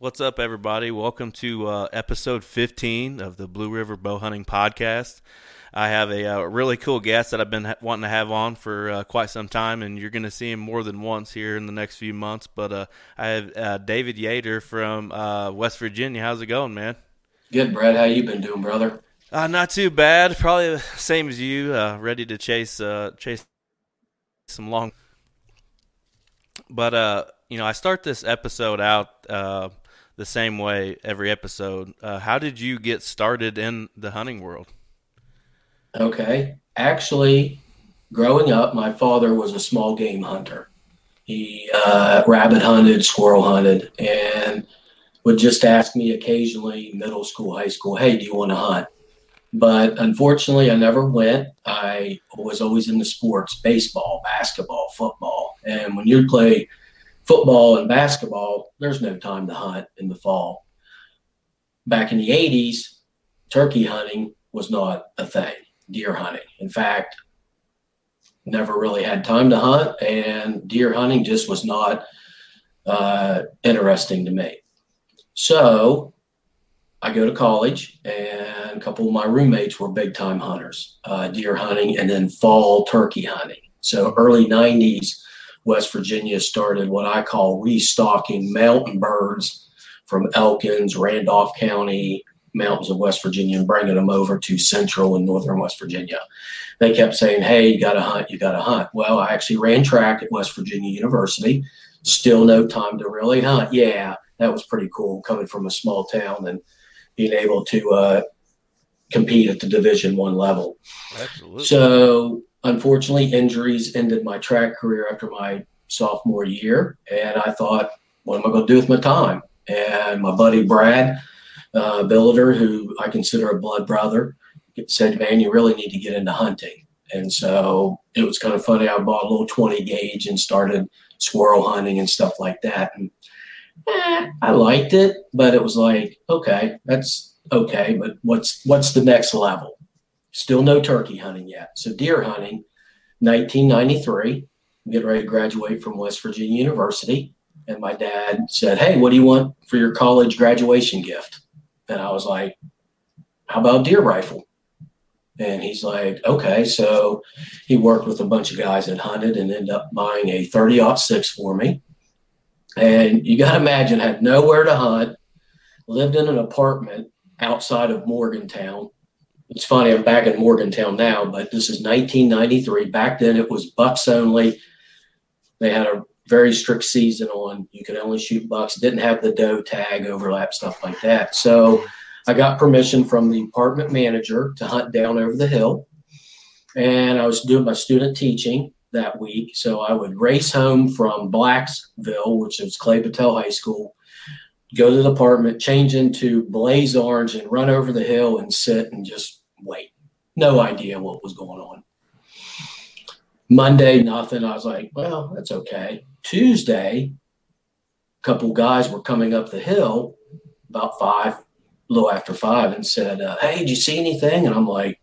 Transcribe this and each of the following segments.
What's up, everybody? Welcome to uh, episode 15 of the Blue River Bow Hunting Podcast. I have a, uh, really cool guest that I've been ha- wanting to have on for uh, quite some time, and you're going to see him more than once here in the next few months. But uh, I have uh, David Yater from uh, West Virginia. How's it going, man? Good, Brad. How you been doing, brother? Uh, not too bad. Probably the same as you. ready to chase chase some long. But you know, I start this episode out the same way every episode. Uh, how did you get started in the hunting world? Okay. Actually, growing up, my father was a small game hunter. He uh, rabbit hunted, squirrel hunted, and would just ask me occasionally, middle school, high school, hey, do you want to hunt? But unfortunately, I never went. I was always into sports baseball, basketball, football. And when you play football and basketball, there's no time to hunt in the fall. Back in the 80s, turkey hunting was not a thing, deer hunting. In fact, never really had time to hunt, and deer hunting just was not uh, interesting to me. So I go to college, and a couple of my roommates were big time hunters, uh, deer hunting, and then fall turkey hunting. So early 90s, West Virginia started what I call restocking mountain birds from Elkins, Randolph County, mountains of West Virginia, and bringing them over to central and northern West Virginia. They kept saying, Hey, you got to hunt, you got to hunt. Well, I actually ran track at West Virginia University. Still no time to really hunt. Yeah, that was pretty cool coming from a small town and being able to uh, compete at the Division One level. Absolutely. So unfortunately, injuries ended my track career after my sophomore year. And I thought, what am I going to do with my time? And my buddy Brad uh, Billiter, who I consider a blood brother, said, Man, you really need to get into hunting. And so it was kind of funny. I bought a little 20 gauge and started squirrel hunting and stuff like that. And eh, I liked it, but it was like, okay, that's okay, but what's what's the next level? Still no turkey hunting yet. So deer hunting, 1993, getting ready to graduate from West Virginia University. And my dad said, Hey, what do you want for your college graduation gift? And I was like, How about deer rifle? And he's like, okay. So he worked with a bunch of guys that hunted and ended up buying a 30 6 for me. And you got to imagine, had nowhere to hunt, lived in an apartment outside of Morgantown, it's funny, I'm back in Morgantown now, but this is 1993. Back then it was bucks only. They had a very strict season on you could only shoot bucks, didn't have the doe tag overlap, stuff like that. So I got permission from the apartment manager to hunt down over the hill. And I was doing my student teaching that week. So I would race home from Blacksville, which is Clay Battelle High School, go to the apartment, change into blaze orange, and run over the hill and sit and just wait. No idea what was going on. Monday, nothing. I was like, well, that's okay. Tuesday, a couple guys were coming up the hill about five, a little after five, and said, uh, Hey, did you see anything? And I'm like,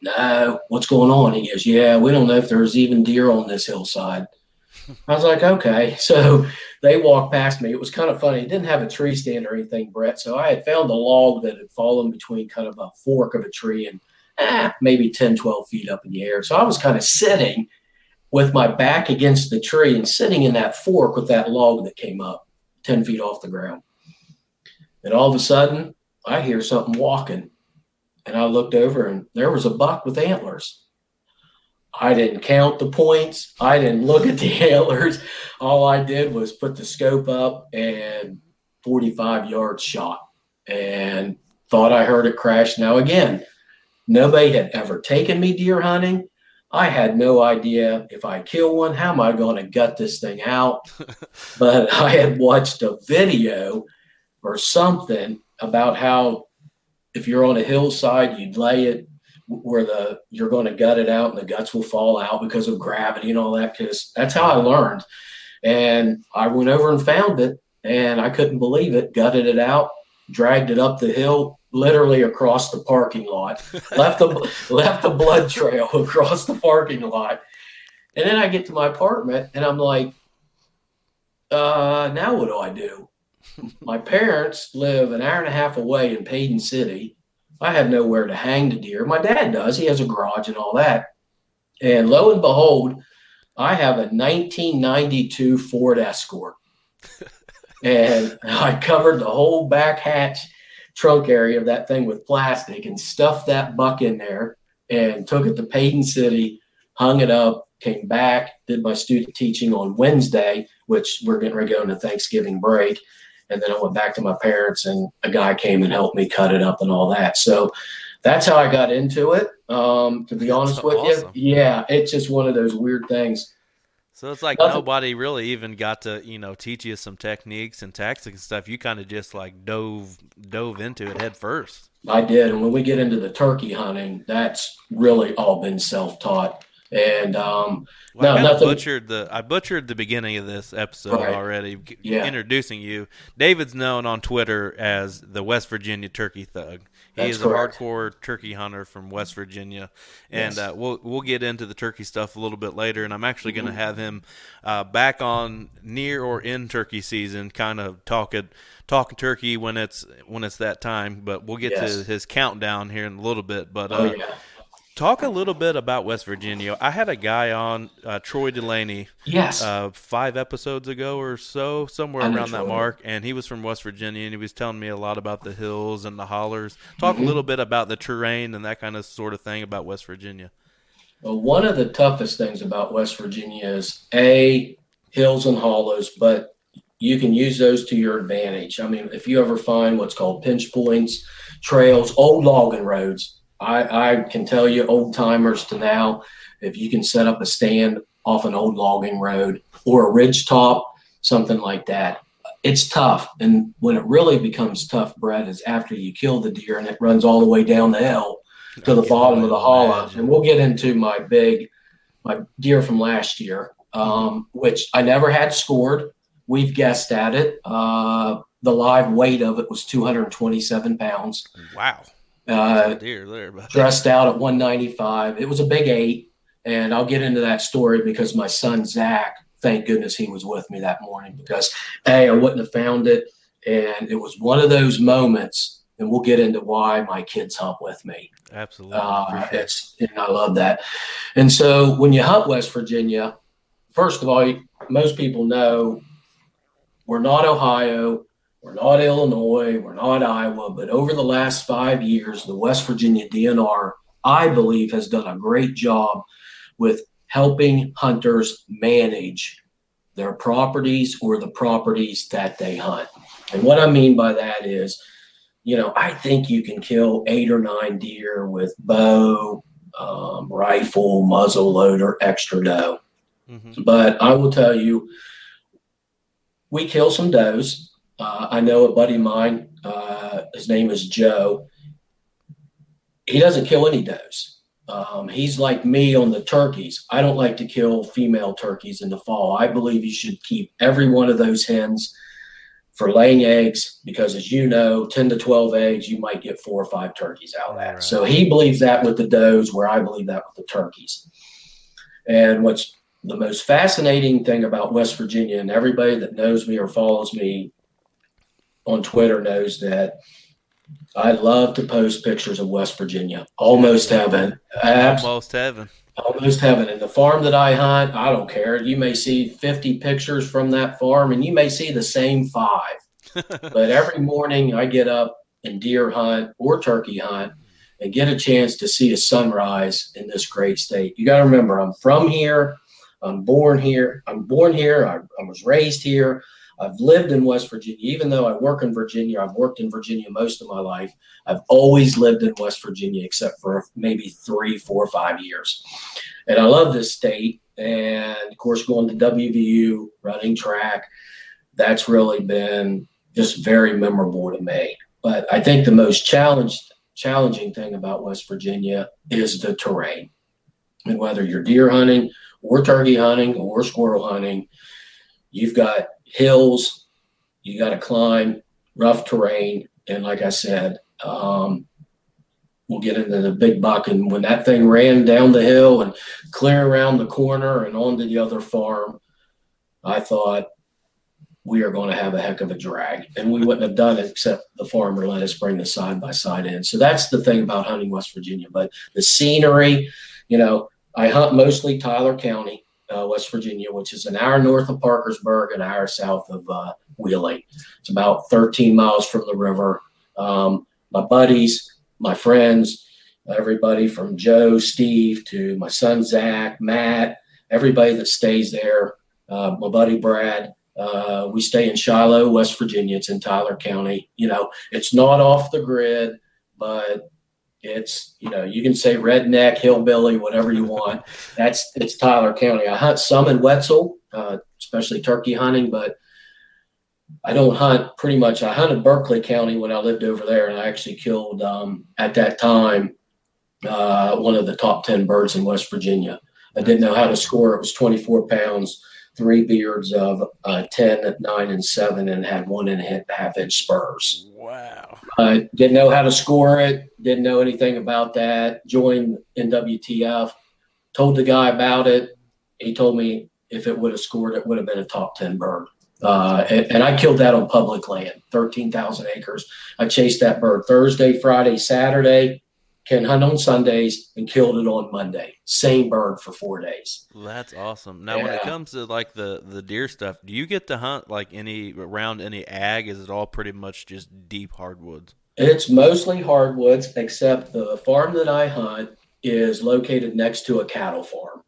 No, what's going on? He goes, Yeah, we don't know if there's even deer on this hillside. I was like, Okay. So they walked past me. It was kind of funny. It didn't have a tree stand or anything, Brett. So I had found a log that had fallen between kind of a fork of a tree and ah, maybe 10, 12 feet up in the air. So I was kind of sitting with my back against the tree and sitting in that fork with that log that came up 10 feet off the ground. And all of a sudden, I hear something walking. And I looked over and there was a buck with antlers. I didn't count the points. I didn't look at the antlers. All I did was put the scope up and 45 yards shot and thought I heard it crash. Now, again, nobody had ever taken me deer hunting. I had no idea if I kill one, how am I going to gut this thing out? but I had watched a video or something about how if you're on a hillside, you'd lay it where the you're going to gut it out and the guts will fall out because of gravity and all that because that's how I learned. And I went over and found it and I couldn't believe it, gutted it out, dragged it up the hill literally across the parking lot, left the left the blood trail across the parking lot. And then I get to my apartment and I'm like, uh, now what do I do? my parents live an hour and a half away in Paden City. I have nowhere to hang the deer. My dad does. He has a garage and all that. And lo and behold, I have a 1992 Ford Escort. and I covered the whole back hatch trunk area of that thing with plastic and stuffed that buck in there and took it to Paden City, hung it up, came back, did my student teaching on Wednesday, which we're getting ready to go into Thanksgiving break. And then I went back to my parents, and a guy came and helped me cut it up and all that. So that's how I got into it. Um, to be that's honest with awesome. you, yeah, it's just one of those weird things. So it's like Nothing. nobody really even got to you know teach you some techniques and tactics and stuff. You kind of just like dove dove into it head first. I did, and when we get into the turkey hunting, that's really all been self taught. And um, well, no, I nothing. Butchered the I butchered the beginning of this episode right. already. Yeah. introducing you. David's known on Twitter as the West Virginia Turkey Thug. He That's is correct. a hardcore turkey hunter from West Virginia, and yes. uh, we'll we'll get into the turkey stuff a little bit later. And I'm actually mm-hmm. going to have him uh, back on near or in turkey season, kind of talking talking turkey when it's when it's that time. But we'll get yes. to his countdown here in a little bit. But oh, uh, oh, yeah. Talk a little bit about West Virginia. I had a guy on, uh, Troy Delaney. Yes. Uh, five episodes ago or so, somewhere around that mark, and he was from West Virginia, and he was telling me a lot about the hills and the hollers. Talk mm-hmm. a little bit about the terrain and that kind of sort of thing about West Virginia. Well, one of the toughest things about West Virginia is a hills and hollows, but you can use those to your advantage. I mean, if you ever find what's called pinch points, trails, old logging roads, I, I can tell you, old timers to now, if you can set up a stand off an old logging road or a ridge top, something like that, it's tough. And when it really becomes tough, Brett, is after you kill the deer and it runs all the way down the hill to the bottom of the hollow. And we'll get into my big, my deer from last year, um, which I never had scored. We've guessed at it. Uh, the live weight of it was 227 pounds. Wow. Uh, deer there, dressed out at 195. It was a big eight, and I'll get into that story because my son Zach, thank goodness he was with me that morning because a I wouldn't have found it, and it was one of those moments. And we'll get into why my kids hunt with me. Absolutely, uh, sure. it's and I love that. And so when you hunt West Virginia, first of all, most people know we're not Ohio we're not Illinois, we're not Iowa, but over the last five years, the West Virginia DNR, I believe, has done a great job with helping hunters manage their properties or the properties that they hunt. And what I mean by that is, you know, I think you can kill eight or nine deer with bow, um, rifle, muzzle loader, extra doe. Mm-hmm. But I will tell you, we kill some does uh, I know a buddy of mine, uh, his name is Joe. He doesn't kill any does. Um, he's like me on the turkeys. I don't like to kill female turkeys in the fall. I believe you should keep every one of those hens for laying eggs because, as you know, 10 to 12 eggs, you might get four or five turkeys out of that. Right. So he believes that with the does, where I believe that with the turkeys. And what's the most fascinating thing about West Virginia, and everybody that knows me or follows me on Twitter knows that I love to post pictures of West Virginia. Almost heaven. Almost heaven. Almost heaven. And the farm that I hunt, I don't care. You may see 50 pictures from that farm and you may see the same five. but every morning I get up and deer hunt or turkey hunt and get a chance to see a sunrise in this great state. You got to remember, I'm from here. I'm born here. I'm born here. I, I was raised here. I've lived in West Virginia, even though I work in Virginia. I've worked in Virginia most of my life. I've always lived in West Virginia, except for maybe three, four, five years. And I love this state. And of course, going to WVU, running track, that's really been just very memorable to me. But I think the most challenged, challenging thing about West Virginia is the terrain. And whether you're deer hunting or turkey hunting or squirrel hunting, you've got hills, you got to climb, rough terrain, and like I said, um, we'll get into the big buck. And when that thing ran down the hill and clear around the corner and onto the other farm, I thought we are going to have a heck of a drag. And we wouldn't have done it except the farmer let us bring the side by side in. So that's the thing about hunting West Virginia. But the scenery, you know, I hunt mostly Tyler County, uh, West Virginia, which is an hour north of Parkersburg, an hour south of uh, Wheeling. It's about 13 miles from the river. Um, my buddies, my friends, everybody from Joe, Steve to my son Zach, Matt, everybody that stays there, uh, my buddy Brad. Uh, we stay in Shiloh, West Virginia. It's in Tyler County. You know, it's not off the grid, but it's you know you can say redneck, hillbilly, whatever you want. That's it's Tyler County. I hunt some in Wetzel, uh, especially turkey hunting, but I don't hunt pretty much. I hunted Berkeley County when I lived over there, and I actually killed um, at that time uh, one of the top ten birds in West Virginia. I didn't know how to score. It was 24 pounds three beards of uh, 10, 9, and 7, and had one and a half inch spurs. Wow. Uh, didn't know how to score it, didn't know anything about that. Joined NWTF, told the guy about it. He told me if it would have scored, it would have been a top 10 bird. Uh, and, and, I killed that on public land, 13,000 acres. I chased that bird Thursday, Friday, Saturday, can hunt on Sundays and killed it on Monday. Same bird for four days. That's awesome. Now, yeah. when it comes to like the the deer stuff, do you get to hunt like any around any ag? Is it all pretty much just deep hardwoods? It's mostly hardwoods, except the farm that I hunt is located next to a cattle farm,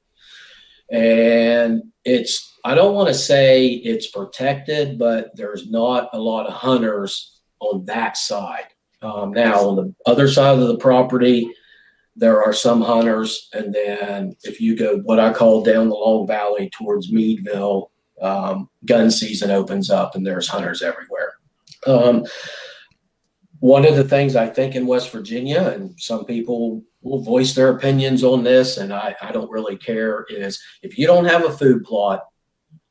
and it's I don't want to say it's protected, but there's not a lot of hunters on that side. Um, now, on the other side of the property, there are some hunters, and then if you go what I call down the Long Valley towards Meadville, um, gun season opens up, and there's hunters everywhere. Um, one of the things I think in West Virginia, and some people will voice their opinions on this, and I, I don't really care, is if you don't have a food plot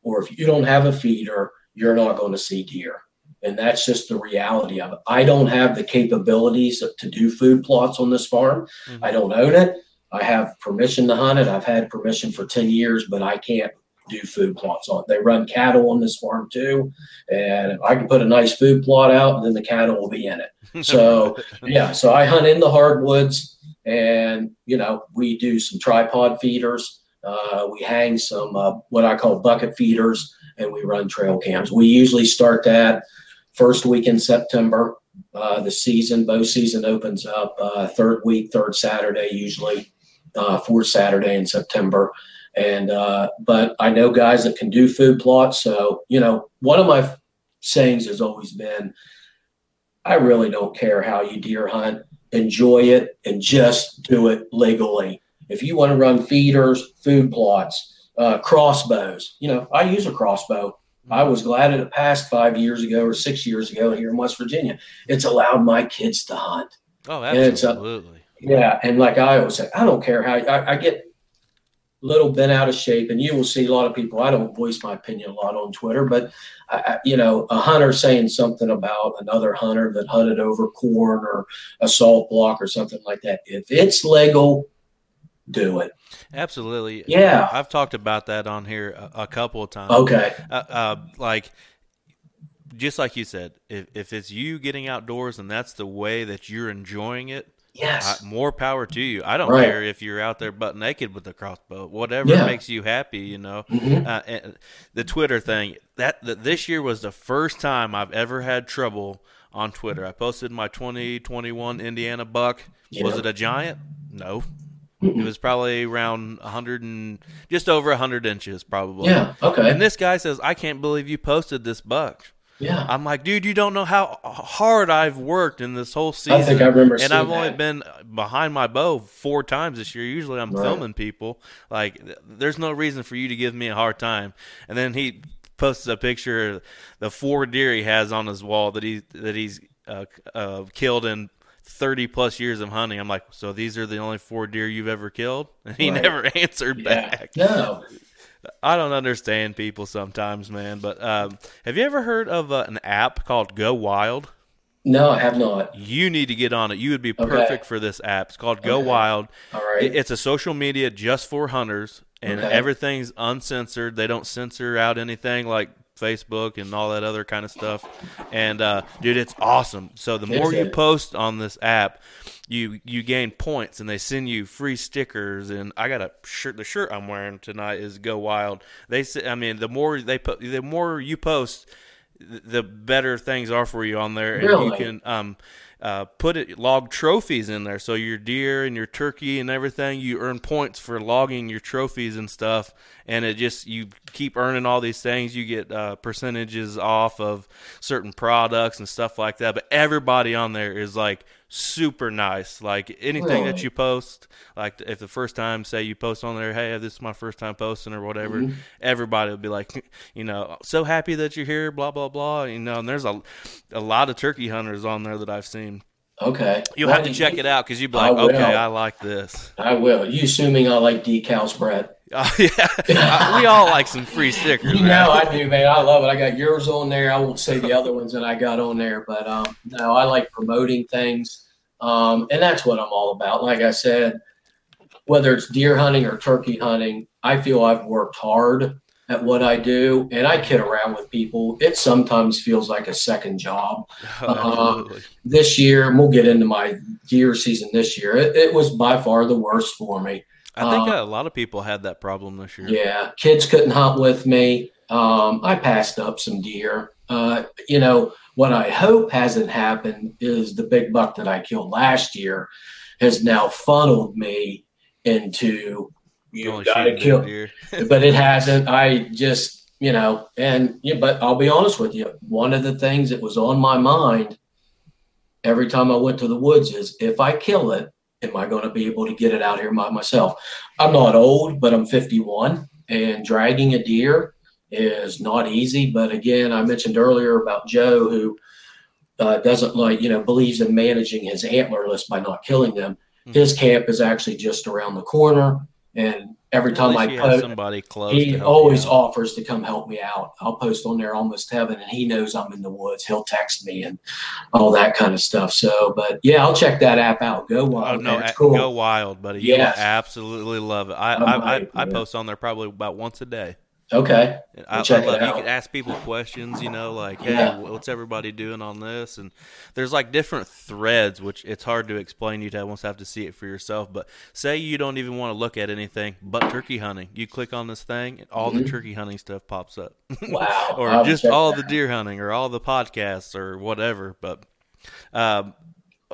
or if you don't have a feeder, you're not going to see deer. And that's just the reality of it. I don't have the capabilities to do food plots on this farm. Mm-hmm. I don't own it. I have permission to hunt it. I've had permission for 10 years, but I can't do food plots on. It. They run cattle on this farm too, and I can put a nice food plot out, and then the cattle will be in it. So yeah, so I hunt in the hardwoods, and you know we do some tripod feeders. Uh, we hang some uh, what I call bucket feeders, and we run trail cams. We usually start that first week in September. Uh, the season, bow season opens up uh, third week, third Saturday, usually uh, fourth Saturday in September. And uh, but I know guys that can do food plots. So you know, one of my sayings has always been, I really don't care how you deer hunt. Enjoy it and just do it legally. If you want to run feeders, food plots, uh, crossbows, you know, I use a crossbow I was glad it passed five years ago or six years ago here in West Virginia. It's allowed my kids to hunt. Oh, uh, absolutely. yeah, and like I always say, I don't care how I, I get a little bent out of shape, and you will see a lot of people. I don't voice my opinion a lot on Twitter, but I, you know, a hunter saying something about another hunter that hunted over corn or a salt block or something like that. If it's legal, do it. Absolutely. Yeah. I've talked about that on here a, a couple of times. Okay. Uh, uh, like, just like you said, if, if it's you getting outdoors and that's the way that you're enjoying it, yes, I, more power to you. I don't right. care if you're out there butt naked with a crossbow, whatever yeah. makes you happy, you know. Mm-hmm. Uh, and the Twitter thing that, that this year was the first time I've ever had trouble on Twitter. I posted my 2021 Indiana buck. Yeah. Was it a giant? No. It was probably around 100 and just over 100 inches, probably. Yeah. Okay. And this guy says, "I can't believe you posted this buck." Yeah. I'm like, dude, you don't know how hard I've worked in this whole season. I think I remember. And I've only been behind my bow four times this year. Usually, I'm right. filming people. Like, there's no reason for you to give me a hard time. And then he posts a picture of the four deer he has on his wall that he that he's uh, uh, killed in 30 plus years of hunting. I'm like, so these are the only four deer you've ever killed? And he right. never answered yeah. back. No. I don't understand people sometimes, man. But um, have you ever heard of uh, an app called Go Wild? No, I have not. You need to get on it. You would be perfect for this app. It's called Go okay. Wild. All right. It's a social media just for hunters, and okay. everything's uncensored. They don't censor out anything like Facebook and all that other kind of stuff. And uh, dude, it's awesome. So the more you post on this app, you you gain points, and they send you free stickers. And I got a shirt. The shirt I'm wearing tonight is Go Wild. They I mean, the more they put, the more you post, the better things are for you on there, and really? you can um uh, put it log trophies in there. So your deer and your turkey and everything, you earn points for logging your trophies and stuff. And it just you keep earning all these things. You get uh, percentages off of certain products and stuff like that. But everybody on there is like super nice. Like anything that you post, like if the first time, say you post on there, hey, this is my first time posting or whatever, mm-hmm. everybody will be like, you know, so happy that you're here, blah blah blah. You know, and there's a a lot of turkey hunters on there that I've seen. Okay, you'll have to check it out because you'd be like, I okay, I like this. I will. You assuming I like decals, Brett? Oh yeah, we all like some free stickers. You know, I do, man. I love it. I got yours on there. I won't say the other ones that I got on there, but um, no, I like promoting things, um, and that's what I'm all about. Like I said, whether it's deer hunting or turkey hunting, I feel I've worked hard at what I do, and I kid around with people. It sometimes feels like a second job. Uh, this year, and we'll get into my deer season this year. It, it was by far the worst for me. I think uh, a lot of people had that problem this year. Yeah, kids couldn't hunt with me. Um, I passed up some deer. Uh, you know, what I hope hasn't happened is the big buck that I killed last year has now funneled me into you got to kill. but it hasn't. I just, you know, and yeah, but I'll be honest with you. One of the things that was on my mind every time I went to the woods is if I kill it, am I going to be able to get it out here by myself? I'm not old, but I'm 51, and dragging a deer is not easy. But again, I mentioned earlier about Joe, who uh, doesn't like, you know, believes in managing his antler list by not killing them. Mm-hmm. His camp is actually just around the corner, and every time I post, somebody close, he always offers to come help me out. I'll post on there almost heaven, and he knows I'm in the woods. He'll text me and all that kind of stuff. So, but yeah, I'll check that app out. Go oh, wild, oh, no, it's cool. Go wild, buddy. You yes. absolutely love it. I I, I, I post on there probably about once a day. Okay. I, check I love. You can ask people questions, you know, like, hey, yeah. what's everybody doing on this? And there's like different threads, which it's hard to explain. You'd almost have to see it for yourself. But say you don't even want to look at anything but turkey hunting. You click on this thing, and all mm-hmm. the turkey hunting stuff pops up. Wow. or I'll just all the deer hunting or all the podcasts or whatever. But um,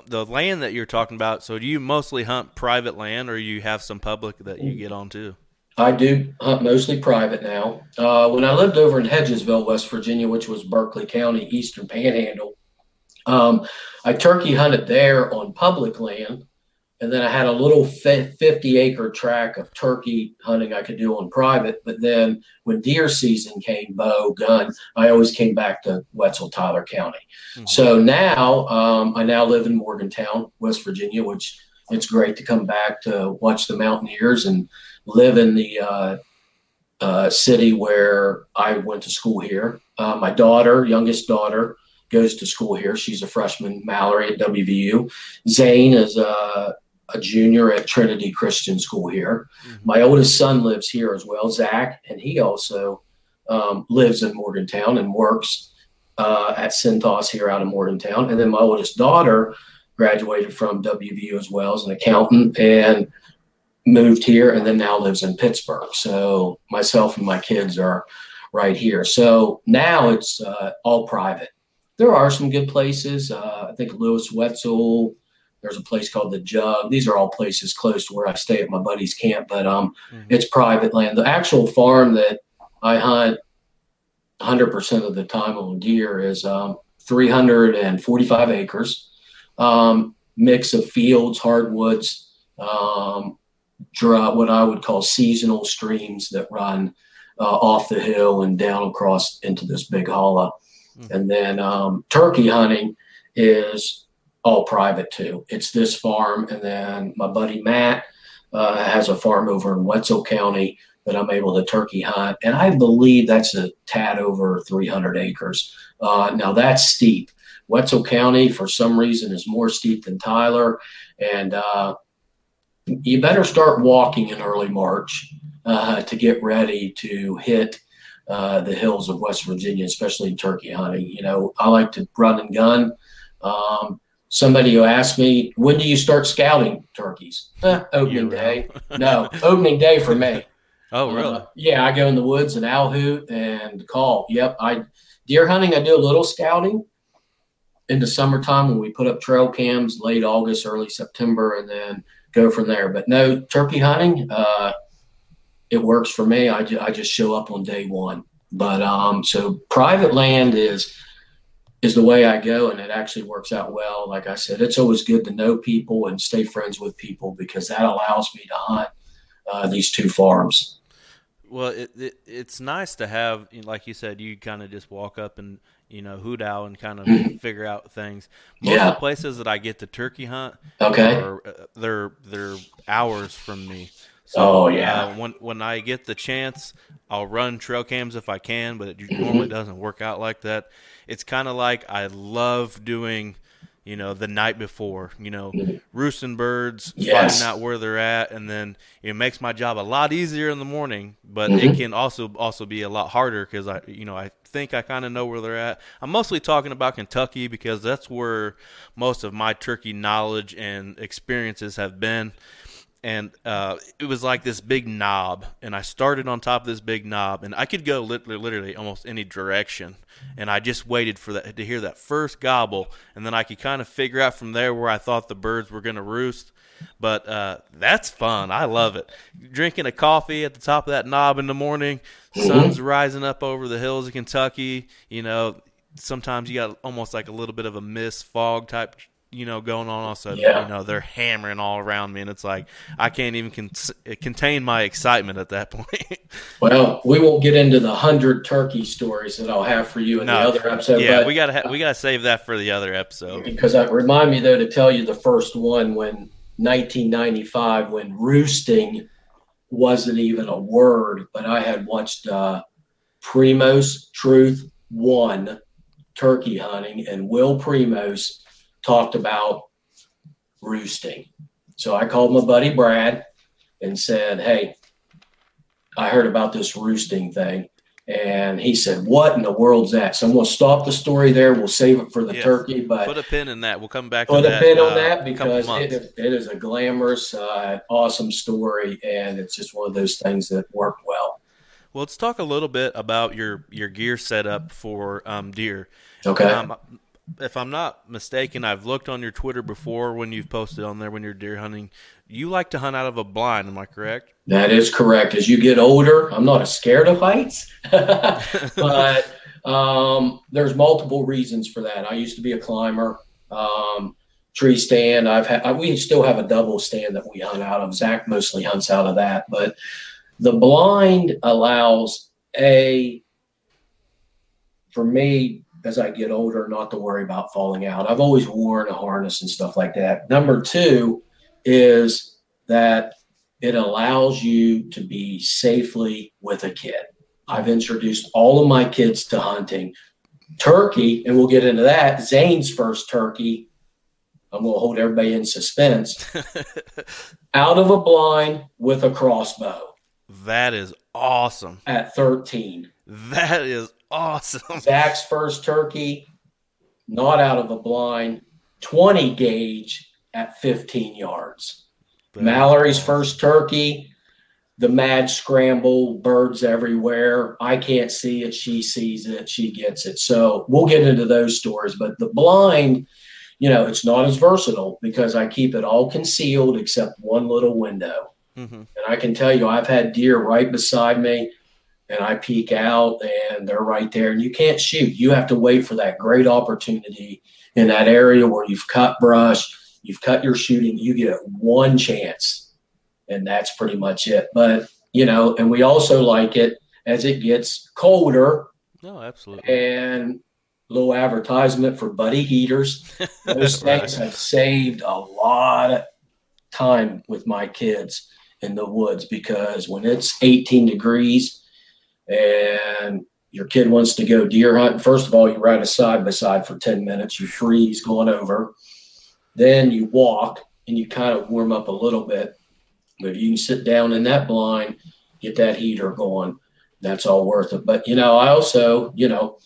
the land that you're talking about, so do you mostly hunt private land or you have some public that you get on too? I do hunt mostly private now. Uh, when I lived over in Hedgesville, West Virginia, which was Berkeley County, Eastern Panhandle, um, I turkey hunted there on public land. And then I had a little 50 acre tract of turkey hunting I could do on private. But then when deer season came, bow, gun, I always came back to Wetzel, Tyler County. Mm-hmm. So now um, I now live in Morgantown, West Virginia, which it's great to come back to watch the Mountaineers and live in the uh, uh, city where I went to school here. Uh, my daughter, youngest daughter, goes to school here. She's a freshman, Mallory at WVU. Zane is a, a junior at Trinity Christian School here. Mm-hmm. My oldest son lives here as well, Zach, and he also um, lives in Morgantown and works uh, at Cintas here out of Morgantown. And then my oldest daughter graduated from WVU as well as an accountant and moved here and then now lives in Pittsburgh. So myself and my kids are right here. So now it's uh, all private. There are some good places. Uh, I think Lewis Wetzel. There's a place called the Jug. These are all places close to where I stay at my buddy's camp, but um, mm-hmm. it's private land. The actual farm that I hunt 100% of the time on deer is um, 345 acres, um, mix of fields, hardwoods, um, dry, what I would call seasonal streams that run uh, off the hill and down across into this big hollow. Mm-hmm. And then um, turkey hunting is all private too. It's this farm, and then my buddy Matt uh, has a farm over in Wetzel County that I'm able to turkey hunt, and I believe that's a tad over 300 acres. Uh, now that's steep. Wetzel County, for some reason, is more steep than Tyler, and uh, you better start walking in early March uh, to get ready to hit uh, the hills of West Virginia, especially turkey hunting. You know, I like to run and gun. Um, somebody who asked me, when do you start scouting turkeys? Eh, opening day. no, opening day for me. Oh, really? Uh, yeah, I go in the woods and owl hoot and call. Yep, I deer hunting. I do a little scouting in the summertime when we put up trail cams, late August, early September, and then go from there. But no turkey hunting. Uh, it works for me. I, ju- I just show up on day one. But um, so private land is is the way I go, and it actually works out well. Like I said, it's always good to know people and stay friends with people because that allows me to hunt uh, these two farms. Well, it, it, it's nice to have, like you said, you kind of just walk up and you know hoot owl and kind of mm-hmm. figure out things. Most yeah. of the places that I get to turkey hunt, okay, are, uh, they're they're hours from me. So, oh yeah. Uh, when when I get the chance, I'll run trail cams if I can, but it normally doesn't work out like that. It's kind of like I love doing, you know, the night before, you know, roosting birds, yes. finding out where they're at, and then it makes my job a lot easier in the morning. But mm-hmm. it can also also be a lot harder because I, you know, I think I kind of know where they're at. I'm mostly talking about Kentucky because that's where most of my turkey knowledge and experiences have been and uh, it was like this big knob and i started on top of this big knob and i could go literally, literally almost any direction and i just waited for that to hear that first gobble and then i could kind of figure out from there where i thought the birds were going to roost but uh, that's fun. I love it. Drinking a coffee at the top of that knob in the morning sun's rising up over the hills of kentucky you know sometimes you got almost like a little bit of a mist fog type you know, going on. Also, yeah. you know, they're hammering all around me, and it's like I can't even con- contain my excitement at that point. well, we won't get into the hundred turkey stories that I'll have for you in no. the other episode. Yeah, we gotta ha- we gotta save that for the other episode. Because I remind me though to tell you the first one when 1995 when roosting wasn't even a word, but I had watched uh, Primos Truth One turkey hunting and Will Primos talked about roosting. So I called my buddy Brad and said, Hey, I heard about this roosting thing. And he said, What in the world's that? So I'm going to stop the story there. We'll save it for the yes. turkey. But put a pin in that. We'll come back put a that, pin on uh, that because it is, it is a glamorous, uh, awesome story. And it's just one of those things that work well. Well, let's talk a little bit about your, your gear setup for um, deer. Okay. Um, if I'm not mistaken, I've looked on your Twitter before when you've posted on there when you're deer hunting. You like to hunt out of a blind, am I correct? That is correct. As you get older, I'm not as scared of heights, but um, there's multiple reasons for that. I used to be a climber, um, tree stand. I've had, we still have a double stand that we hunt out of. Zach mostly hunts out of that, but the blind allows a for me as I get older not to worry about falling out. I've always worn a harness and stuff like that. Number two is that it allows you to be safely with a kid. I've introduced all of my kids to hunting. Turkey, and we'll get into that. Zane's first turkey. I'm going to hold everybody in suspense. out of a blind with a crossbow. That is awesome. At 13. That is awesome. Zach's first turkey, not out of a blind, 20 gauge at 15 yards. Mallory's first turkey, the mad scramble, birds everywhere. I can't see it. She sees it. She gets it. So we'll get into those stories. But the blind, you know, it's not as versatile because I keep it all concealed except one little window. Mm-hmm. And I can tell you, I've had deer right beside me and I peek out and they're right there and you can't shoot. You have to wait for that great opportunity in that area where you've cut brush, you've cut your shooting, you get one chance and that's pretty much it. But, you know, and we also like it as it gets colder. No, absolutely. And little advertisement for buddy heaters. Those things have saved a lot of time with my kids in the woods because when it's 18 degrees, and your kid wants to go deer hunting, first of all, you ride a side by side for 10 minutes, you freeze going over. Then you walk and you kind of warm up a little bit. But if you can sit down in that blind, get that heater going. that's all worth it. But you know, I also, you know,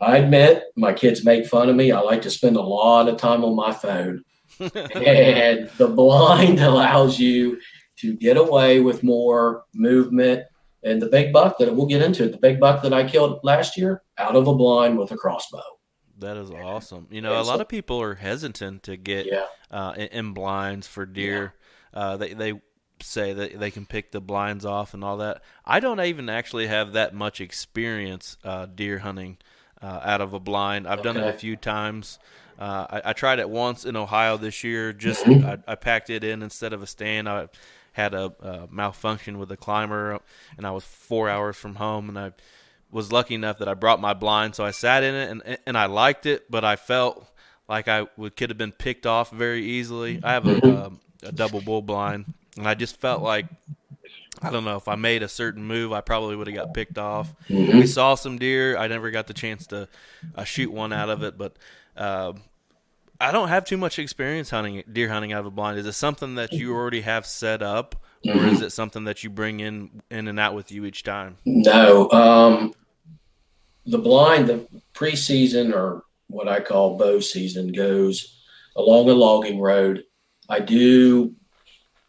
I admit my kids make fun of me. I like to spend a lot of time on my phone. and the blind allows you to get away with more movement. And the big buck that we'll get into, the big buck that I killed last year out of a blind with a crossbow. That is awesome. You know, a lot of people are hesitant to get yeah. uh, in blinds for deer. Yeah. Uh, they they say that they can pick the blinds off and all that. I don't even actually have that much experience uh, deer hunting uh, out of a blind. I've okay. done it a few times. Uh, I, I, tried it once in Ohio this year. Just mm-hmm. I, I, packed it in instead of a stand. I had a, a malfunction with a climber, and I was four hours from home, and I was lucky enough that I brought my blind, so I sat in it and and I liked it, but I felt like I would could have been picked off very easily. I have a, a, um, a double bull blind, and I just felt like I don't know if I made a certain move, I probably would have got picked off. Mm-hmm. We saw some deer. I never got the chance to uh, shoot one out of it, but uh, I don't have too much experience hunting deer hunting out of a blind. Is it something that you already have set up, or mm-hmm. is it something that you bring in in and out with you each time? No, um, the blind, the preseason or what I call bow season goes along a logging road. I do.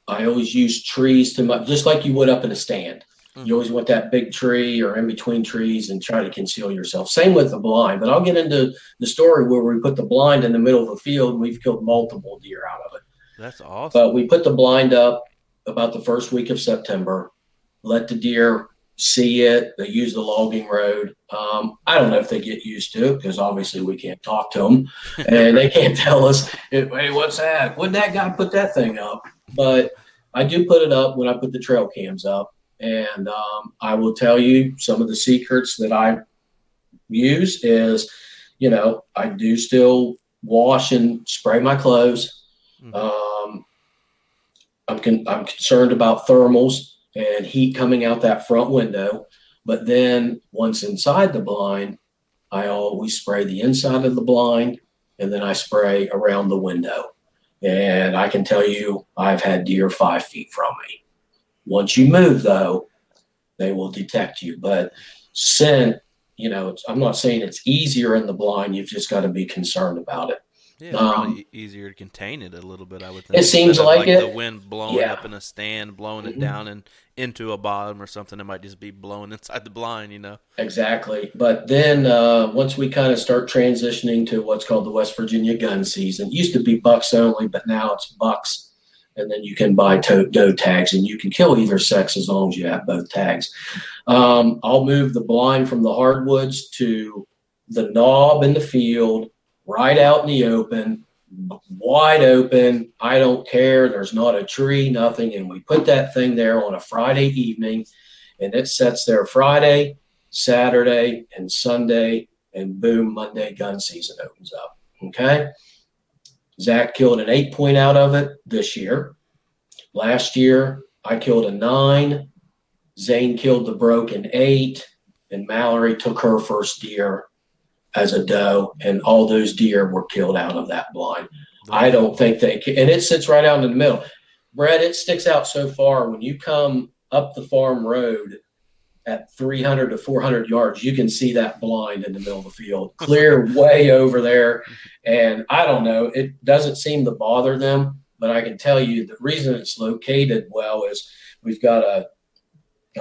I always use trees to my, just like you would up in a stand. Mm-hmm. You always want that big tree or in between trees and try to conceal yourself. Same with the blind, but I'll get into the story where we put the blind in the middle of the field. And we've killed multiple deer out of it. That's awesome. But we put the blind up about the first week of September. Let the deer see it. They use the logging road. Um, I don't know if they get used to it because obviously we can't talk to them and they can't tell us, hey, what's that? When that guy put that thing up? But I do put it up when I put the trail cams up. And um, I will tell you some of the secrets that I use is, you know, I do still wash and spray my clothes. Mm-hmm. Um, I'm, con- I'm concerned about thermals and heat coming out that front window. But then once inside the blind, I always spray the inside of the blind and then I spray around the window. And I can tell you, I've had deer five feet from me. Once you move, though, they will detect you. But scent, you know, I'm not saying it's easier in the blind. You've just got to be concerned about it. Yeah, um, easier to contain it a little bit. I would think. It seems like, like, it. The wind blowing yeah. up in a stand, blowing mm-hmm. it down and into a bottom or something. It might just be blowing inside the blind, you know. Exactly. But then uh, once we kind of start transitioning to what's called the West Virginia gun season, it used to be bucks only, but now it's bucks, and then you can buy to- doe tags, and you can kill either sex as long as you have both tags. Um, I'll move the blind from the hardwoods to the knob in the field right out in the open, wide open. I don't care. There's not a tree, nothing. And we put that thing there on a Friday evening, and it sets there Friday, Saturday, and Sunday. And boom, Monday gun season opens up. Okay. Zach killed an eight point out of it this year. Last year, I killed a nine. Zane killed the broken eight, and Mallory took her first deer as a doe, and all those deer were killed out of that blind. I don't think they can, and it sits right out in the middle. Brett, it sticks out so far when you come up the farm road at 300 to 400 yards, you can see that blind in the middle of the field, clear way over there. And I don't know, it doesn't seem to bother them, but I can tell you the reason it's located well is we've got a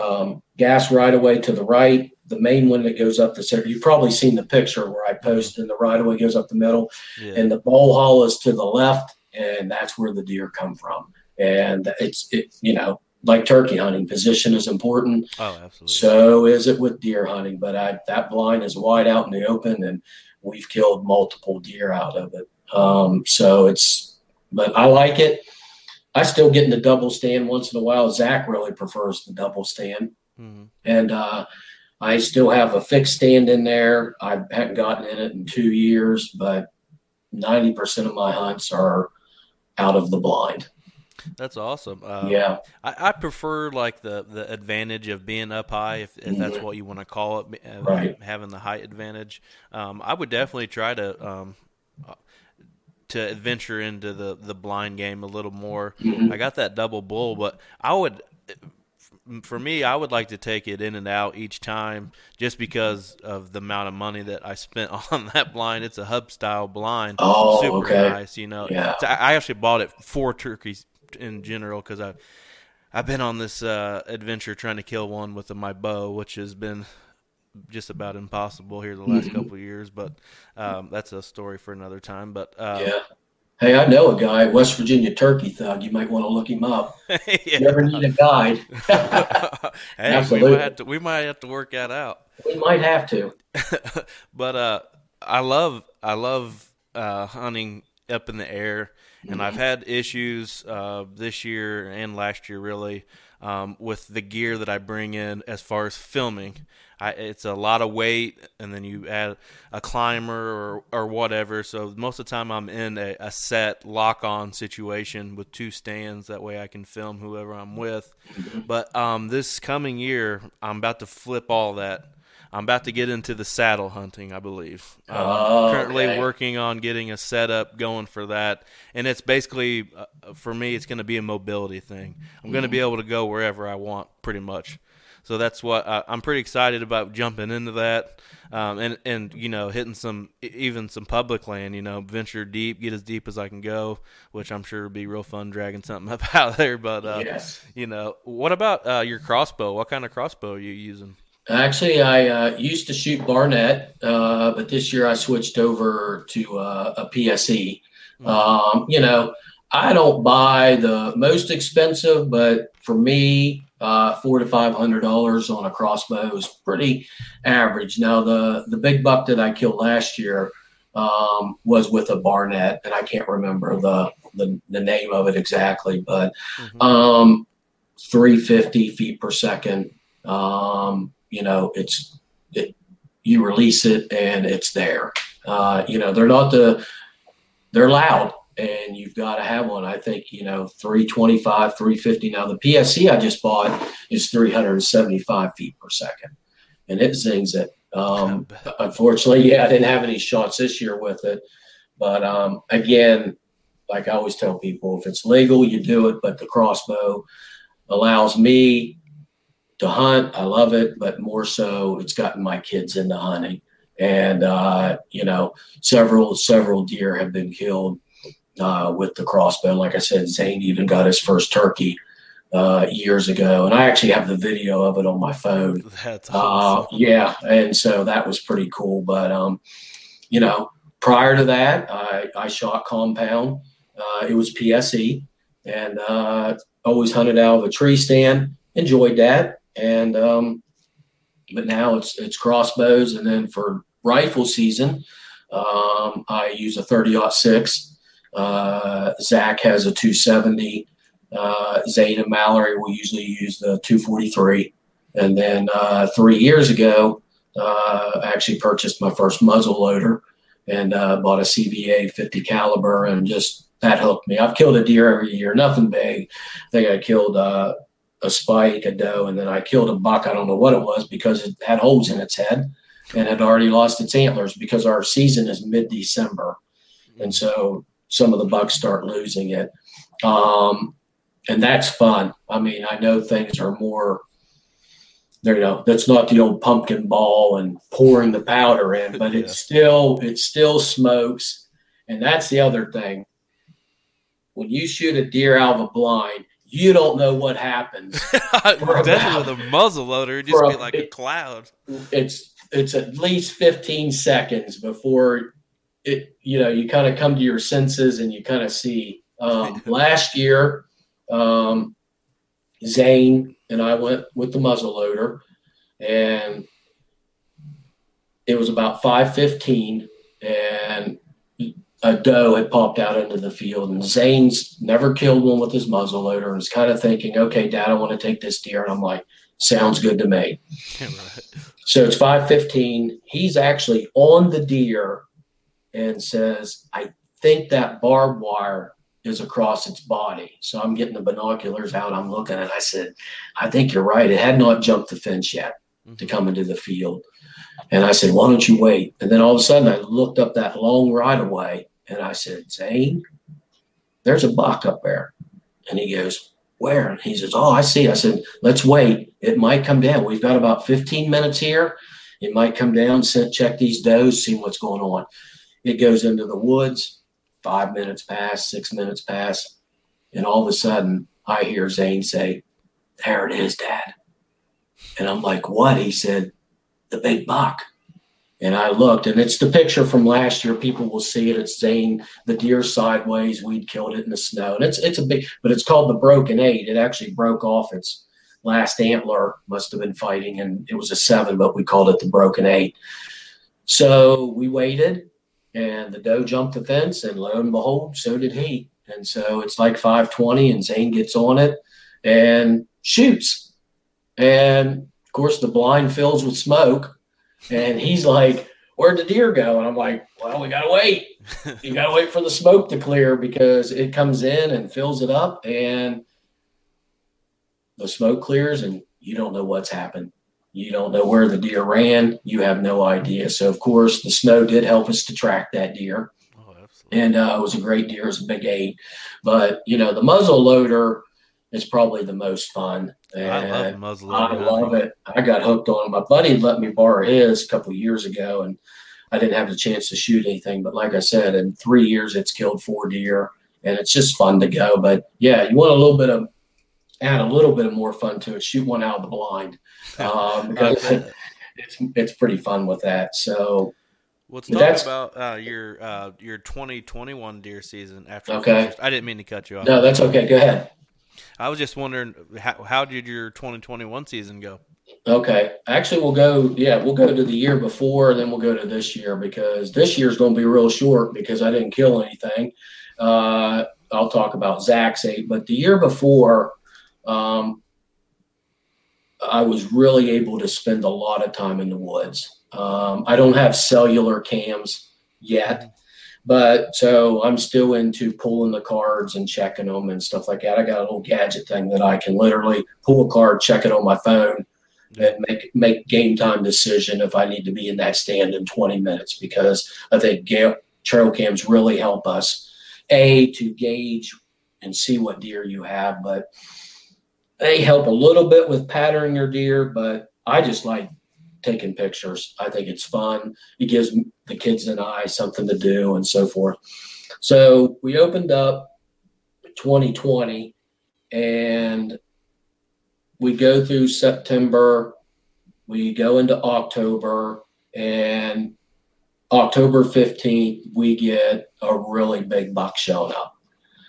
um, gas right away to the right the main one that goes up the center. You've probably seen the picture where I post and the right away goes up the middle, yeah. and the bowl hall is to the left, and that's where the deer come from. And it's it, you know, like turkey hunting, position is important. Oh, absolutely. So is it with deer hunting. But I, that blind is wide out in the open, and we've killed multiple deer out of it. Um, so it's, but I like it. I still get in the double stand once in a while. Zach really prefers the double stand. Mm-hmm. And uh, I still have a fixed stand in there. I haven't gotten in it in two years, but 90% of my hunts are out of the blind. That's awesome. Uh, yeah, I, I, prefer like the, the advantage of being up high, if, if that's what you want to call it, uh, right. having the height advantage. Um, I would definitely try to um, uh, to adventure into the the blind game a little more. Mm-hmm. I got that double bull, but I would for me, I would like to take it in and out each time, just because of the amount of money that I spent on that blind. It's a hub style blind, oh, super okay. nice. You know, Yeah. So I I actually bought it for turkeys in general because I. I've been on this uh, adventure trying to kill one with my bow, which has been just about impossible here the last Mhm. couple of years. But um, that's a story for another time. But uh, Yeah. Hey, I know a guy, West Virginia turkey thug. You might want to look him up. If you ever need a guide, hey, we Absolutely. might, have to, we might have to work that out. we might have to. but uh, I love I love uh, hunting up in the air, and I've had issues uh, this year and last year really um, with the gear that I bring in as far as filming. I, it's a lot of weight, and then you add a climber or, or whatever. So most of the time, I'm in a, a set lock-on situation with two stands. That way, I can film whoever I'm with. But um, this coming year, I'm about to flip all that. I'm about to get into the saddle hunting, I believe. Um, Oh, currently okay. working on getting a setup going for that, and it's basically uh, for me, it's going to be a mobility thing. I'm going to be able to go wherever I want, pretty much. So that's what I, I'm pretty excited about jumping into that, um, and and you know hitting some even some public land. You know, venture deep, get as deep as I can go, which I'm sure would be real fun dragging something up out there. But uh, yes. you know, what about uh, your crossbow? What kind of crossbow are you using? Actually, I uh, used to shoot Barnett, uh, but this year I switched over to uh, a PSE. Um, you know, I don't buy the most expensive, but for me, uh, four to five hundred dollars on a crossbow is pretty average. Now, the the big buck that I killed last year um, was with a Barnett, and I can't remember the the, the name of it exactly, but Mhm. um, 350 feet per second. Um, you know, it's it, you release it and it's there. Uh, you know, they're not the they're loud and you've got to have one. I think, you know, 325, 350. Now the PSE I just bought is 375 feet per second and it zings it. Um, unfortunately, yeah, I didn't have any shots this year with it. But um, again, like I always tell people, if it's legal, you do it. But the crossbow allows me to hunt. I love it, but more so, it's gotten my kids into hunting. And uh, you know, several several deer have been killed uh, with the crossbow. Like I said, Zane even got his first turkey uh, years ago, and I actually have the video of it on my phone. That's Uh, awesome. yeah, and so that was pretty cool. But um, you know, prior to that, I, I shot compound. Uh, it was PSE, and uh, always hunted out of a tree stand. Enjoyed that, and um, but now it's it's crossbows, and then for rifle season, um, I use a thirty six. Uh, Zach has a two seventy. Uh, Zane and Mallory will usually use the two forty three. And then uh, three years ago, uh, I actually purchased my first muzzle loader and uh, bought a CVA 50 caliber, and just that hooked me. I've killed a deer every year, nothing big. I think I killed uh, a spike, a doe, and then I killed a buck. I don't know what it was because it had holes in its head and had already lost its antlers because our season is mid December. And so some of the bucks start losing it. Um, and that's fun. I mean, I know things are more there you know that's not the old pumpkin ball and pouring the powder in but Yeah. it's still it still smokes and that's the other thing when you shoot a deer out of a blind you don't know what happens Definitely with a muzzle loader, it'd just be like a cloud. it's it's at least 15 seconds before it you know you kind of come to your senses and you kind of see um, last year um, zane and i went with the muzzle loader and it was about 5.15 and a doe had popped out into the field and zane's never killed one with his muzzle loader and is kind of thinking okay dad i want to take this deer and i'm like sounds good to me right. so it's 515. He's actually on the deer and says, I think that barbed wire is across its body. So I'm getting the binoculars out. I'm looking and I said, I think you're right. It had not jumped the fence yet to come into the field. And I said, why don't you wait? And then all of a sudden I looked up that long right away and I said, Zane, there's a buck up there. And he goes, where? And he says, oh, I see. I said, let's wait. It might come down. We've got about 15 minutes here. It might come down, check these does, see what's going on. It goes into the woods. Five minutes pass, six minutes pass. And all of a sudden, I hear Zane say, There it is, Dad. And I'm like, What? He said, The big buck. And I looked, and it's the picture from last year. People will see it. It's Zane, the deer sideways. We'd killed it in the snow, and it's it's a big, but it's called the broken eight. It actually broke off its last antler. Must have been fighting, and it was a seven, but we called it the broken eight. So we waited, and the doe jumped the fence, and lo and behold, so did he. And so it's like 520, and Zane gets on it and shoots. And of course, the blind fills with smoke and he's like, Where'd the deer go? And I'm like, Well, we got to wait. You got to wait for the smoke to clear because it comes in and fills it up, and the smoke clears, and you don't know what's happened. You don't know where the deer ran. You have no idea. So, of course, the snow did help us to track that deer. Oh, and uh, it was a great deer. It was a big eight. But, you know, the muzzle loader is probably the most fun. And I love muzzle I love it. I got hooked on it. My buddy let me borrow his a couple years ago, and I didn't have the chance to shoot anything. But like I said, in three years, it's killed four deer, and it's just fun to go. But yeah, you want a little bit of add a little bit of more fun to it. Shoot one out of the blind um, it's it's pretty fun with that. So. Let's talk about uh, your uh, your 2021 deer season. After okay, I didn't mean to cut you off. No, that's okay. Go ahead. I was just wondering how, how did your 2021 season go? Okay. Actually, we'll go, yeah, we'll go to the year before, and then we'll go to this year because this year's going to be real short because I didn't kill anything. Uh, I'll talk about Zach's eight, but the year before, um, I was really able to spend a lot of time in the woods. Um, I don't have cellular cams yet. But so I'm still into pulling the cards and checking them and stuff like that. I got a little gadget thing that I can literally pull a card, check it on my phone, and make make game time decision if I need to be in that stand in 20 minutes because I think trail cams really help us a to gauge and see what deer you have, but they help a little bit with patterning your deer. But I just like taking pictures. I think it's fun. It gives the kids and I something to do and so forth. So we opened up 2020 and we go through September, we go into October, and October 15th, we get a really big buck showing up.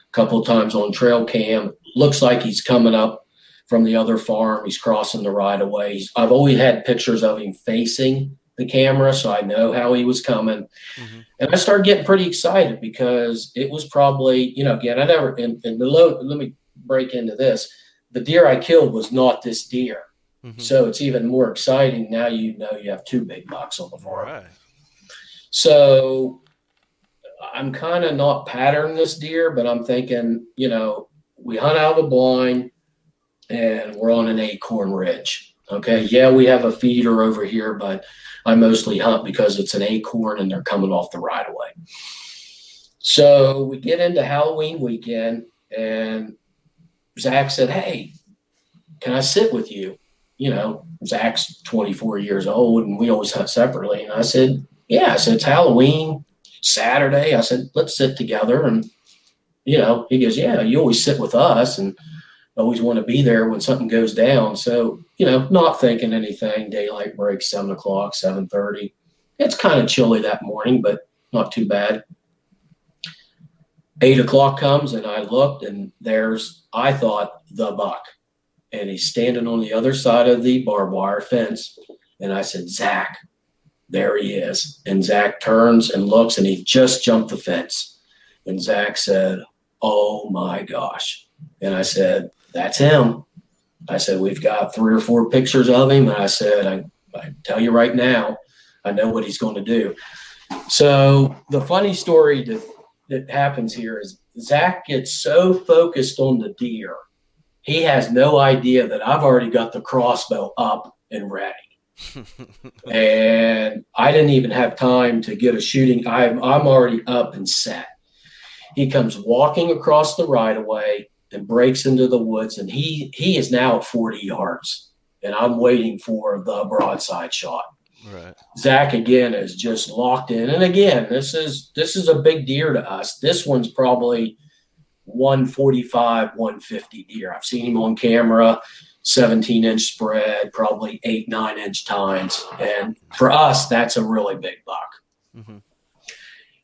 A couple times on trail cam. Looks like he's coming up from the other farm. He's crossing the right of way. I've always had pictures of him facing the camera, so I know how he was coming. Mm-hmm. And I started getting pretty excited because it was probably, you know, again, I never, and, and below, let me break into this. The deer I killed was not this deer. Mm-hmm. So it's even more exciting. Now you know you have two big bucks on the farm. Right. So I'm kind of not patterning this deer, but I'm thinking, you know, we hunt out of the blind and we're on an acorn ridge. Okay. Yeah, we have a feeder over here, but I mostly hunt because it's an acorn and they're coming off the right of way. So we get into Halloween weekend and Zach said, Hey, can I sit with you? You know, Zach's 24 years old and we always hunt separately. And I said, Yeah, I said, It's Halloween, Saturday. I said, Let's sit together. And, you know, he goes, Yeah, you always sit with us. And always want to be there when something goes down. So, you know, not thinking anything, daylight break, seven o'clock, seven thirty. It's kind of chilly that morning, but not too bad. Eight o'clock comes and I looked and there's I thought the buck. And he's standing on the other side of the barbed wire fence. And I said, Zach, there he is. And Zach turns and looks and he just jumped the fence. And Zach said, Oh my gosh. And I said, that's him. I said, we've got three or four pictures of him. And I said, I, I tell you right now, I know what he's going to do. So the funny story that, that happens here is Zach gets so focused on the deer, he has no idea that I've already got the crossbow up and ready. and I didn't even have time to get a shooting. I'm, I'm already up and set. He comes walking across the right of way and breaks into the woods. And he he is now at 40 yards, and I'm waiting for the broadside shot. Right. Zach again is just locked in, and again, this is this is a big deer to us. This one's probably 145, 150 deer. I've seen him on camera, 17 inch spread, probably eight, nine inch tines. And for us, that's a really big buck. Mm-hmm.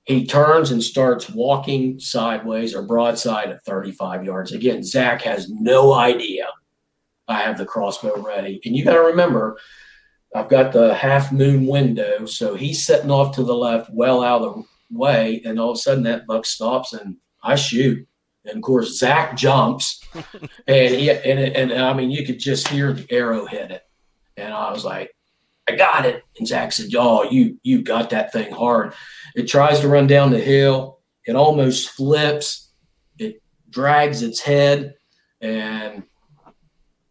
He turns and starts walking sideways or broadside at 35 yards. Again, Zach has no idea I have the crossbow ready. And you got to remember, I've got the half moon window. So he's setting off to the left, well out of the way. And all of a sudden, that buck stops and I shoot. And of course, Zach jumps, and he and, and I mean, you could just hear the arrow hit it. And I was like, I got it. And Zach said, "Oh, you you got that thing hard." It tries to run down the hill. It almost flips. It drags its head, and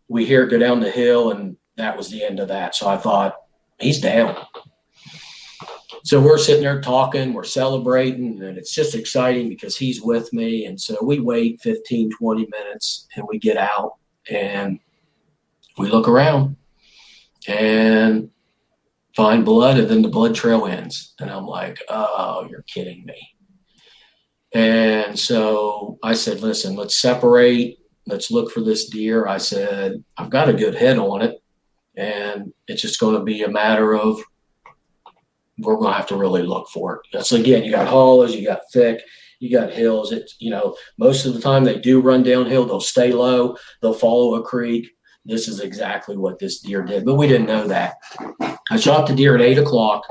we hear it go down the hill, and that was the end of that. So I thought, he's down. So we're sitting there talking, we're celebrating, and it's just exciting because he's with me. And so we wait 15, 20 minutes and we get out and we look around and find blood, and then the blood trail ends. And I'm like, oh, you're kidding me. And so I said, listen, let's separate. Let's look for this deer. I said, I've got a good head on it. And it's just going to be a matter of we're going to have to really look for it. So again, you got hollows, you got thick, you got hills. It's you know most of the time they do run downhill. They'll stay low. They'll follow a creek. This is exactly what this deer did, but we didn't know that. I shot the deer at eight o'clock,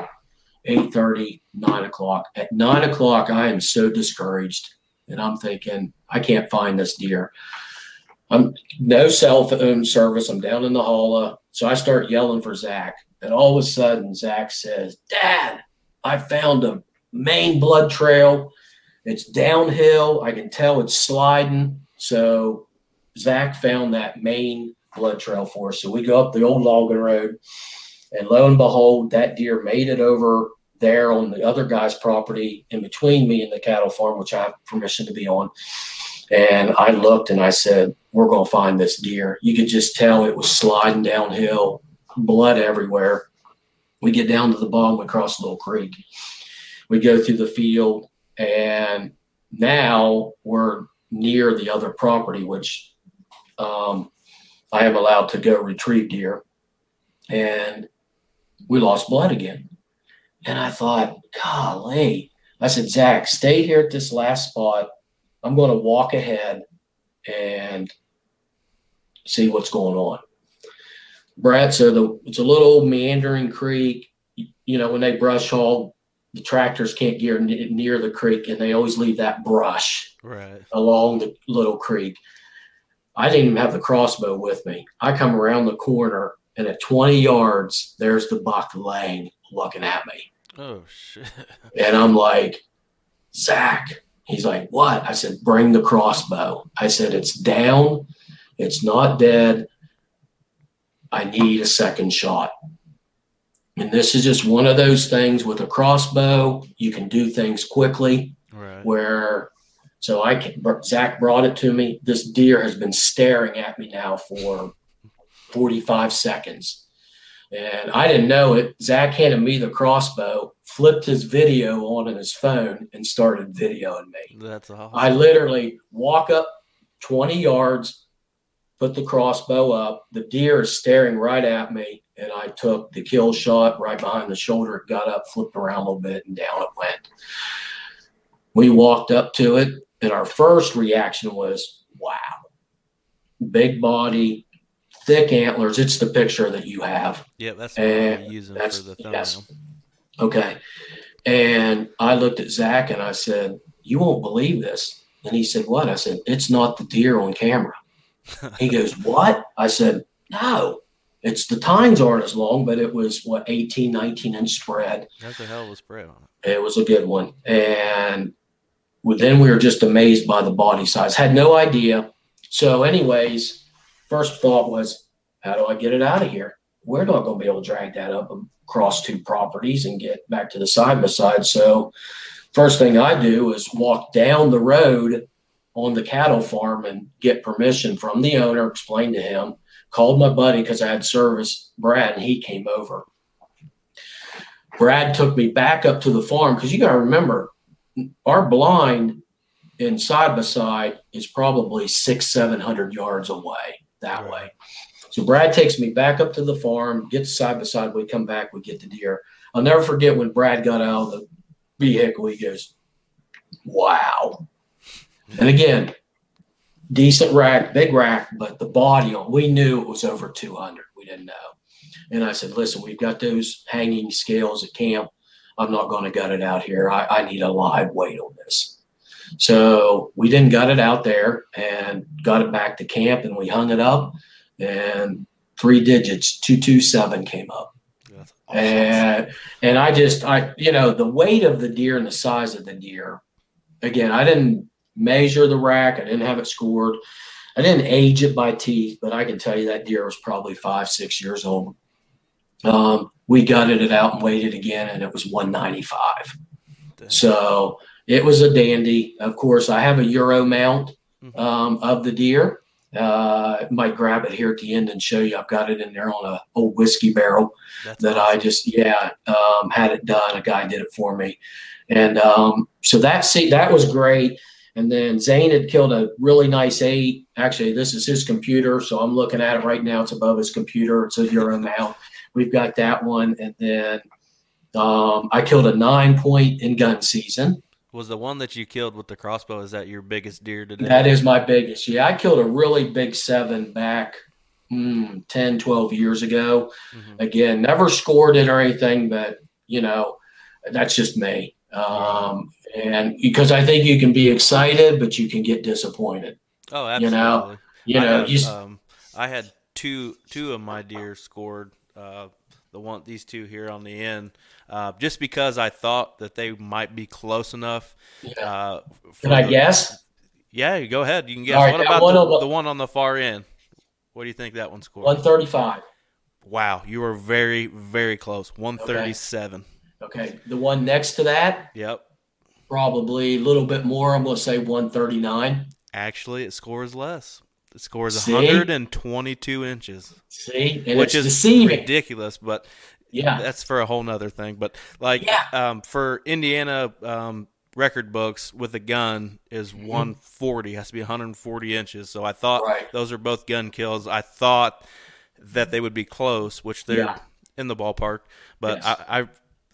8.30, 9 o'clock. At nine o'clock, I am so discouraged, and I'm thinking I can't find this deer. I'm no cell phone service. I'm down in the holla, uh, so I start yelling for Zach. And all of a sudden, Zach says, Dad, I found a main blood trail. It's downhill. I can tell it's sliding. So Zach found that main blood trail for us. So we go up the old logging road, and lo and behold, that deer made it over there on the other guy's property in between me and the cattle farm, which I have permission to be on. And I looked and I said, We're going to find this deer. You could just tell it was sliding downhill blood everywhere. We get down to the bottom, we cross a little creek. We go through the field, and now we're near the other property, which um, I am allowed to go retrieve deer. And we lost blood again. And I thought, golly. I said, Zach, stay here at this last spot. I'm going to walk ahead and see what's going on. Brad, so the it's a little meandering creek. You know, when they brush hog, the tractors can't get near the creek, and they always leave that brush right along the little creek. I didn't even have the crossbow with me. I come around the corner, and at 20 yards, there's the buck laying, looking at me. Oh shit! And I'm like, Zach. He's like, what? I said, bring the crossbow. I said, it's down. It's not dead. I need a second shot. And this is just one of those things with a crossbow. You can do things quickly. Right. Where, so I can, Zach brought it to me. This deer has been staring at me now for 45 seconds. And I didn't know it. Zach handed me the crossbow, flipped his video on in his phone, and started videoing me. That's awesome. I literally walk up 20 yards, put the crossbow up. The deer is staring right at me, and I took the kill shot right behind the shoulder. It got up, flipped around a little bit, and down it went. We walked up to it, and our first reaction was, wow. Big body, thick antlers. It's the picture that you have. Yeah, that's what and I'm using for the thumbnail. Yes. Okay. And I looked at Zach and I said, You won't believe this. And he said, What? I said, It's not the deer on camera he goes, What? I said, No. It's the tines aren't as long, but it was what 18, 19 inch spread. That's a hell of a spread on it. It was a good one. And then we were just amazed by the body size. Had no idea. So, anyways, first thought was, how do I get it out of here? We're not going to be able to drag that up across two properties and get back to the side by side. So, first thing I do is walk down the road on the cattle farm and get permission from the owner, explain to him, called my buddy because I had service, Brad, and he came over. Brad took me back up to the farm because you got to remember, our blind in side by side is probably six, seven hundred yards away that right. way. So Brad takes me back up to the farm, gets side by side. We come back, we get the deer. I'll never forget when Brad got out of the vehicle. He goes, "Wow!" And again, decent rack, big rack, but the body on. We knew it was over two hundred. We didn't know. And I said, "Listen, we've got those hanging scales at camp. I'm not going to gut it out here. I, I need a live weight on this." So we didn't gut it out there and got it back to camp, and we hung it up, and three digits, two two seven came up. And and I just I you know the weight of the deer and the size of the deer. Again, I didn't measure the rack. I didn't have it scored. I didn't age it by teeth, but I can tell you that deer was probably five six years old. Um, we gutted it out and weighed it again, and it was 195. So it was a dandy. Of course, I have a Euro mount mm-hmm. um, of the deer. Uh, might grab it here at the end and show you. I've got it in there on a old whiskey barrel That's that awesome. I just yeah um, had it done. A guy did it for me, and um, so that see that was great. And then Zane had killed a really nice eight. Actually, this is his computer, so I'm looking at it right now. It's above his computer. It's a Euro mount. We've got that one, and then um, I killed a nine point in gun season. Was the one that you killed with the crossbow is that your biggest deer today? That is my biggest yeah. I killed a really big seven back mm, 10 12 years ago. Mm-hmm. again never scored it or anything but you know that's just me. Um, and because i think you can be excited but you can get disappointed. Oh absolutely. you know? you know have, you, um, i had two two of my deer scored uh, the one these two here on the end uh, just because I thought that they might be close enough. Yeah. Uh, Can I the, guess? Yeah, go ahead. You can guess. Right, what about one the, the, one on the far end? What do you think that one scored? 135. Wow, you were very, very close. 137. Okay. okay. The one next to that? Yep. Probably a little bit more. I'm going to say 139. Actually, it scores less. It scores See? 122 inches. See, and which is deceiving. ridiculous. But yeah, that's for a whole nother thing. But like, yeah. um, for Indiana um, record books with a gun is mm-hmm. 140 has to be 140 inches. So I thought right. those are both gun kills. I thought that they would be close, which they're yeah. in the ballpark. But yes. I, I,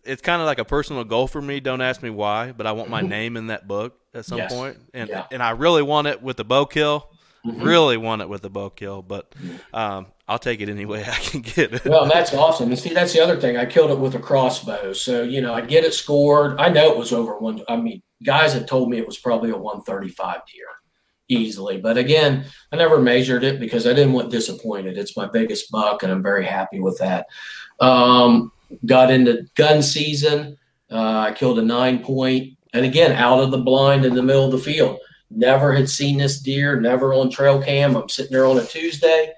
it's kind of like a personal goal for me. Don't ask me why, but I want my mm-hmm. name in that book at some yes. point. and yeah. and I really want it with the bow kill. Mm-hmm. Really want it with the bow kill, but um, I'll take it any way I can get it. well, that's awesome. And see, that's the other thing. I killed it with a crossbow. So, you know, I'd get it scored. I know it was over one. I mean, guys had told me it was probably a 135 deer easily. But again, I never measured it because I didn't want disappointed. It's my biggest buck, and I'm very happy with that. Um, got into gun season. Uh, I killed a nine point, and again, out of the blind in the middle of the field. Never had seen this deer, never on trail cam. I'm sitting there on a Tuesday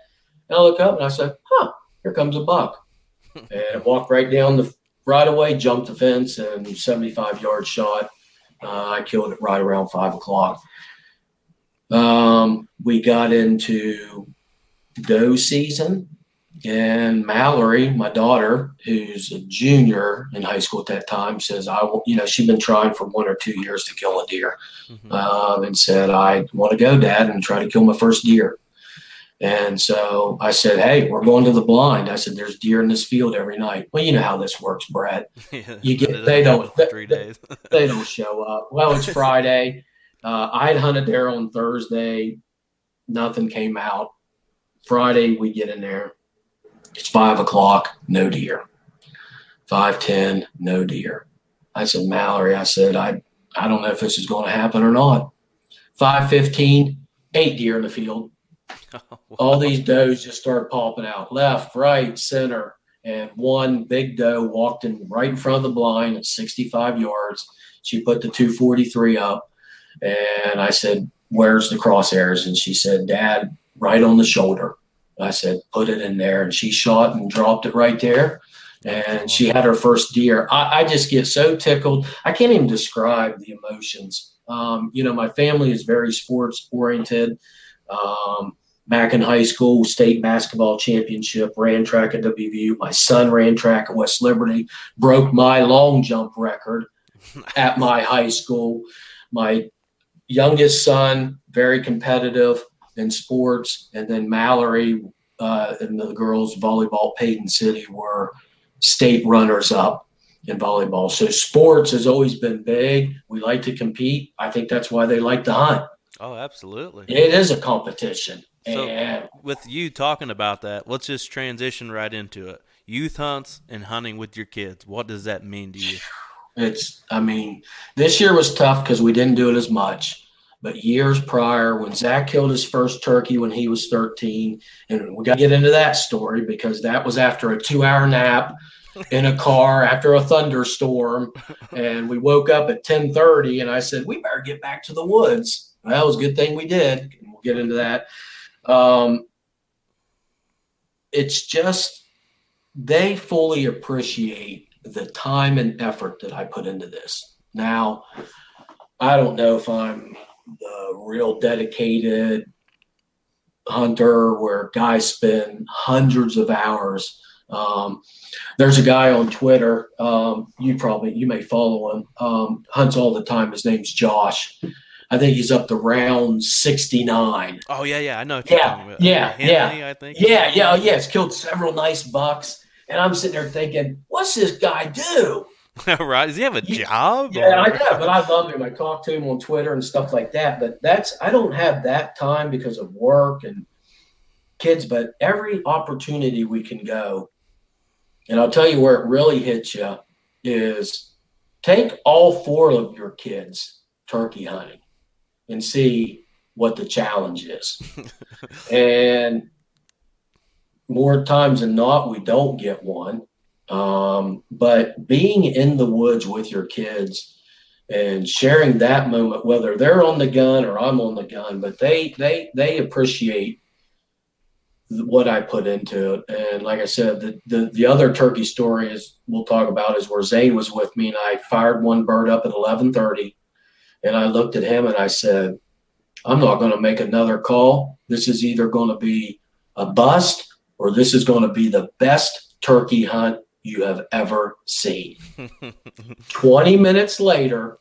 and I look up and I said, huh, here comes a buck. and I walked right down the right away, jumped the fence, and 75 yard shot. Uh, I killed it right around five o'clock. Um, we got into doe season, and Mallory, my daughter, who's a junior in high school at that time, says, "I, you know, she'd been trying for one or two years to kill a deer, mm-hmm. um, and said, I want to go, Dad, and try to kill my first deer." And so I said, Hey, we're going to the blind. I said, There's deer in this field every night. Well, you know how this works, Brad. You get they don't three days. they don't show up. Well, it's Friday. Uh, I had hunted there on Thursday. Nothing came out. Friday we get in there. It's five o'clock, no deer. Five ten, no deer. I said, Mallory, I said, I I don't know if this is going to happen or not. Five fifteen, eight deer in the field all these does just started popping out left, right, center. And one big doe walked in right in front of the blind at 65 yards. She put the 243 up. And I said, Where's the crosshairs? And she said, Dad, right on the shoulder. I said, Put it in there. And she shot and dropped it right there. and she had her first deer. I, I, just get so tickled. I can't even describe the emotions. Um, you know, my family is very sports oriented. Um, back in high school, state basketball championship, ran track at WVU. My son ran track at West Liberty, broke my long jump record at my high school. My youngest son, very competitive in sports, and then Mallory uh, and the girls volleyball, Paden City were state runners up in volleyball. So sports has always been big. We like to compete. I think that's why they like to hunt. Oh, absolutely. It is a competition. So and with you talking about that, let's just transition right into it. Youth hunts and hunting with your kids. What does that mean to you? It's I mean, this year was tough because we didn't do it as much. But years prior, when Zach killed his first turkey when he was 13, and we got to get into that story because that was after a two hour nap in a car after a thunderstorm. And we woke up at 1030 and I said, we better get back to the woods. Well, that was a good thing we did. We'll get into that. Um, it's just, they fully appreciate the time and effort that I put into this. Now, I don't know if I'm the real dedicated hunter where guys spend hundreds of hours. Um, there's a guy on Twitter. Um, you probably you may follow him. Um, hunts all the time. His name's Josh. I think he's up to round sixty nine. Oh yeah, yeah, I know. yeah, yeah, yeah. I think. Yeah, yeah, oh, yeah. It's killed several nice bucks, and I'm sitting there thinking, what's this guy do? right? Does he have a job? Yeah, I know, but I love him. I talk to him on Twitter and stuff like that. But that's I don't have that time because of work and kids. But every opportunity we can go, and I'll tell you where it really hits you is take all four of your kids turkey hunting and see what the challenge is. and more times than not, we don't get one um, but being in the woods with your kids and sharing that moment, whether they're on the gun or I'm on the gun, but they they they appreciate what I put into it. And like I said, the, the, the other turkey story is we'll talk about is where Zane was with me and I fired one bird up at 1130 and I looked at him and I said, I'm not going to make another call. This is either going to be a bust or this is going to be the best turkey hunt you have ever seen. 20 minutes later,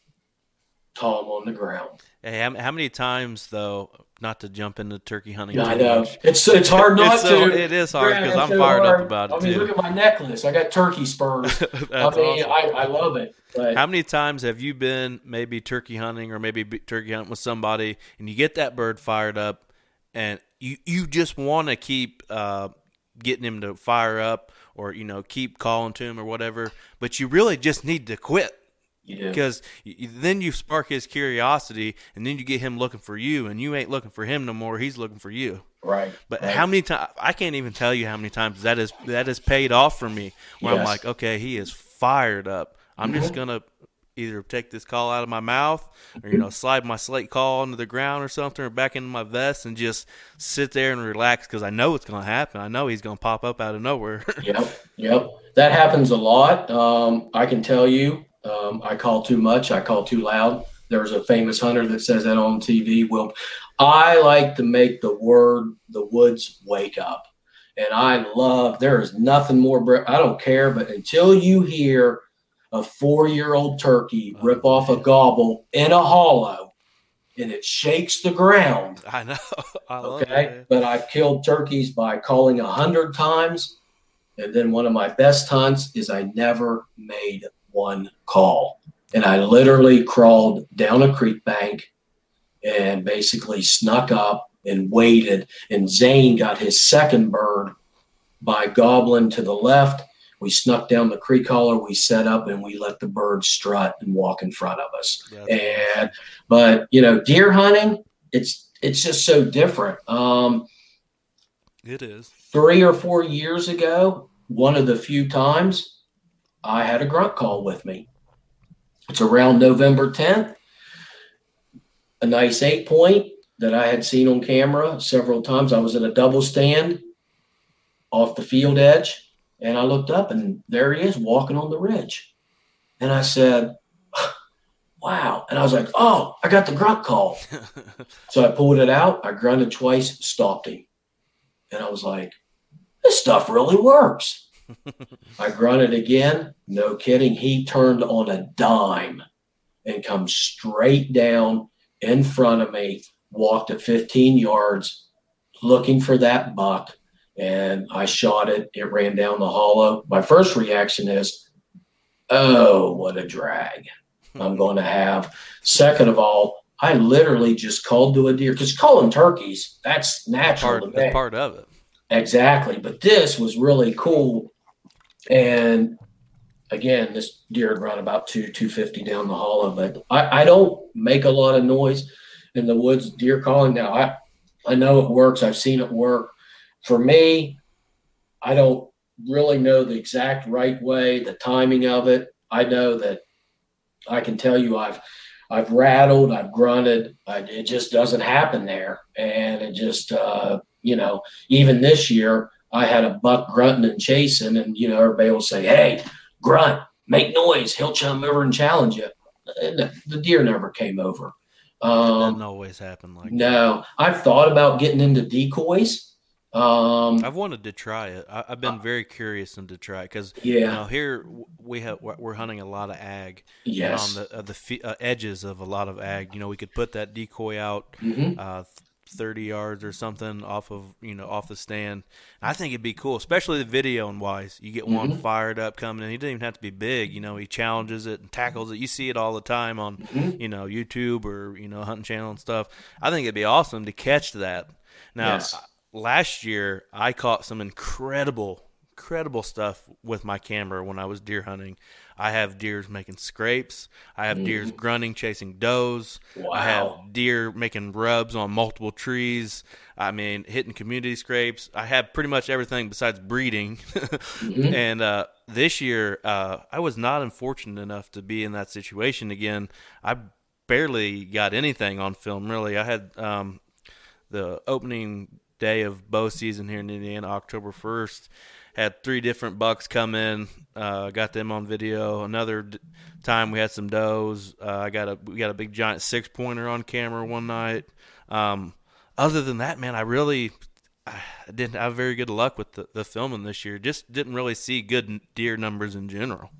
Tom on the ground. Hey, how, many times though? Not to jump into turkey hunting. Yeah, I know much. it's it's hard not it's to. It is hard because I'm so fired hard. up about it I mean, too. look at my necklace. I got turkey spurs. I mean, awesome. I, I love it. But. How many times have you been maybe turkey hunting or maybe turkey hunting with somebody and you get that bird fired up and you you just want to keep uh, getting him to fire up or you know keep calling to him or whatever. But you really just need to quit because then you spark his curiosity, and then you get him looking for you, and you ain't looking for him no more. He's looking for you. Right. But right. how many times? I can't even tell you how many times that is that has paid off for me. Where yes. I'm like, okay, he is fired up. I'm mm-hmm. just gonna either take this call out of my mouth or you know slide my slate call into the ground or something or back into my vest and just sit there and relax because i know it's going to happen. I know he's going to pop up out of nowhere. Yep yep. That happens a lot. Um, i can tell you um, i call too much i call too loud. There's a famous hunter that says that on tv well i like to make the word the woods wake up. And i love there is nothing more i don't care but until you hear a four year old turkey oh, rip off a gobble in a hollow and it shakes the ground. I know. I okay. It, but I've killed turkeys by calling a hundred times. And then one of my best hunts is I never made one call. And I literally crawled down a creek bank and basically snuck up and waited. And Zane got his second bird by gobbling to the left we snuck down the creek collar, we set up, and we let the birds strut and walk in front of us. Yeah. And but you know, deer hunting, it's it's just so different. Um, it is three or four years ago. One of the few times I had a grunt call with me. It's around November 10th. A nice eight point that I had seen on camera several times. I was in a double stand off the field edge And I looked up and there he is walking on the ridge. And I said, wow. And I was like, oh, I got the grunt call. so I pulled it out. I grunted twice, stopped him. And I was like, this stuff really works. I grunted again. No kidding. He turned on a dime and come straight down in front of me, walked at 15 yards, looking for that buck. And I shot it. It ran down the hollow. My first reaction is, oh, what a drag I'm going to have. Second of all, I literally just called to a deer because calling turkeys, that's natural. Part, that's part of it. Exactly. But this was really cool. And again, this deer had run about two, 250 down the hollow, but I, I don't make a lot of noise in the woods deer calling. Now I, I know it works. I've seen it work. For me, I don't really know the exact right way, the timing of it. I know that I can tell you I've I've rattled, I've grunted. I, it just doesn't happen there, and it just uh, you know even this year I had a buck grunting and chasing, and you know everybody will say, "Hey, grunt, make noise. He'll chum over and challenge you." The, the deer never came over. Um, it doesn't always happen like no. That. I've thought about getting into decoys. Um, I've wanted to try it. I, have been uh, very curious and to try it because yeah, you know, here we have we're hunting a lot of ag. Yes, on the uh, the uh, edges of a lot of ag. You know, we could put that decoy out. Mm-hmm. Uh, 30 yards or something off of you know off the stand i think it'd be cool especially the video and wise you get one mm-hmm. fired up coming and he doesn't even have to be big you know he challenges it and tackles it you see it all the time on mm-hmm. you know youtube or you know hunting channel and stuff i think it'd be awesome to catch that now yes. Last year i caught some incredible incredible stuff with my camera when i was deer hunting I have deers making scrapes. I have mm. deers grunting, chasing does. Wow. I have deer making rubs on multiple trees. I mean, hitting community scrapes. I have pretty much everything besides breeding. mm-hmm. And uh, this year, uh, I was not unfortunate enough to be in that situation again. I barely got anything on film, really. I had um, the opening day of bow season here in Indiana, October 1st had three different bucks come in. Uh, got them on video. Another d- time we had some does. Uh, I got a we got a big giant six pointer on camera one night. Um, other than that, man, I really I didn't have very good luck with the, the filming this year. Just didn't really see good deer numbers in general.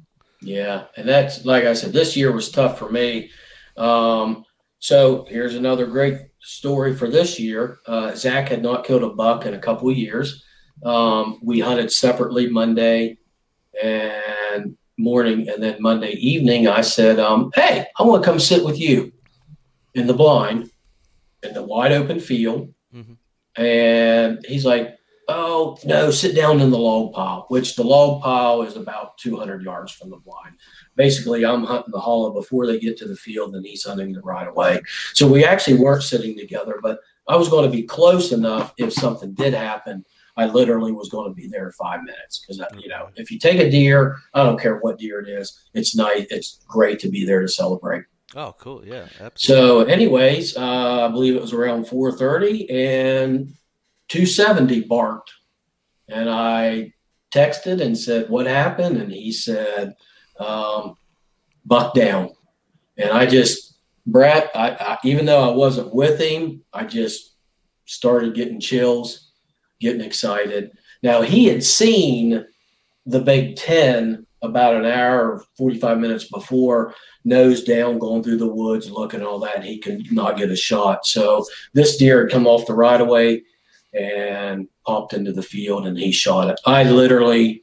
Yeah, and that's like I said, this year was tough for me. Um, so here's another great story for this year. Uh, Zach had not killed a buck in a couple of years. Um, we hunted separately Monday and morning, and then Monday evening, I said, um, "Hey, I want to come sit with you in the blind in the wide open field." Mm-hmm. And he's like, "Oh no, sit down in the log pile," which the log pile is about 200 yards from the blind. Basically, I'm hunting the hollow before they get to the field, and he's hunting the right away. So we actually weren't sitting together, but I was going to be close enough if something did happen I literally was going to be there five minutes because you know if you take a deer, I don't care what deer it is, it's nice. It's great to be there to celebrate. Oh, cool! Yeah, absolutely. So, anyways, uh, I believe it was around four thirty, and two seventy barked, and I texted and said, "What happened?" And he said, um, "Buck down," and I just, Brett, I, I, even though I wasn't with him, I just started getting chills getting excited. Now he had seen the Big Ten about an hour, or 45 minutes before, nose down, going through the woods, looking all that. He could not get a shot. So this deer had come off the right of way and popped into the field and he shot it. I literally,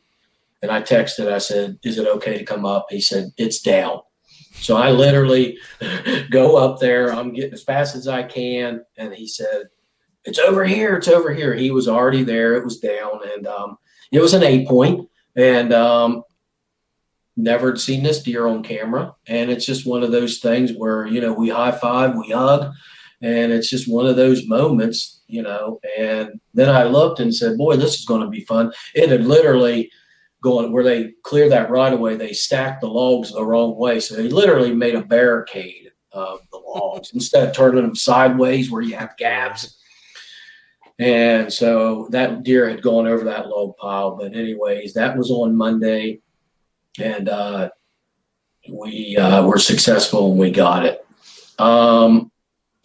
and I texted, I said, Is it okay to come up? He said, It's down. So I literally go up there. I'm getting as fast as I can. And he said, it's over here, it's over here. He was already there. It was down, and um, it was an eight point, and um, never had seen this deer on camera. And it's just one of those things where you know we high five, we hug, and it's just one of those moments, you know. And then I looked and said, "Boy, this is going to be fun." It had literally going where they clear that right away. They stacked the logs the wrong way, so they literally made a barricade of the logs instead of turning them sideways where you have gaps And so that deer had gone over that log pile. But anyways, that was on Monday, and uh, we uh, were successful and we got it. Um,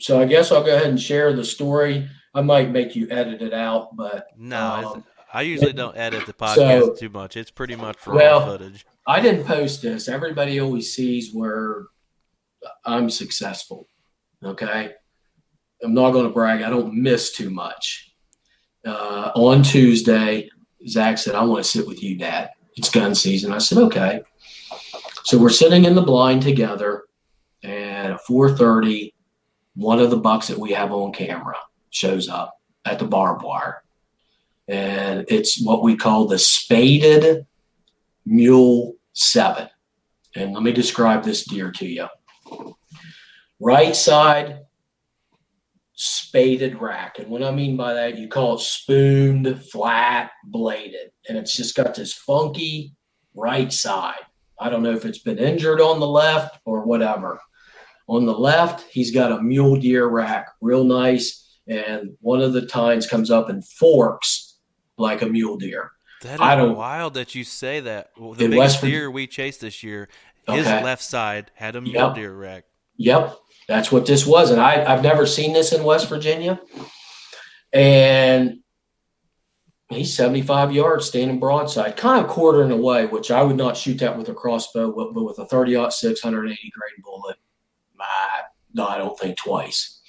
so I guess I'll go ahead and share the story. I might make you edit it out, but No, um, I usually don't edit the podcast so- too much. It's pretty much raw Well, footage. I didn't post this. Everybody always sees where I'm successful. Okay. I'm not going to brag. I don't miss too much. Uh, on Tuesday, Zach said, I want to sit with you, Dad. It's gun season. I said, okay. So we're sitting in the blind together, and at 4:30, one of the bucks that we have on camera shows up at the barbed wire, and it's what we call the spaded Mule 7. And let me describe this deer to you. Right side, spaded rack. And what I mean by that, you call it spooned, flat, bladed. And it's just got this funky right side. I don't know if it's been injured on the left or whatever. On the left, he's got a mule deer rack, real nice. And one of the tines comes up and forks like a mule deer. That is I don't- wild that you say that. Well, the biggest West deer we chased this year, his Okay. left side had a mule Yep. deer wreck. Yep, that's what this was. And I, I've never seen this in West Virginia. And he's 75 yards standing broadside, kind of quartering away, which I would not shoot that with a crossbow, but, but with a 30 6, 180 grain bullet, I, no, I don't think twice.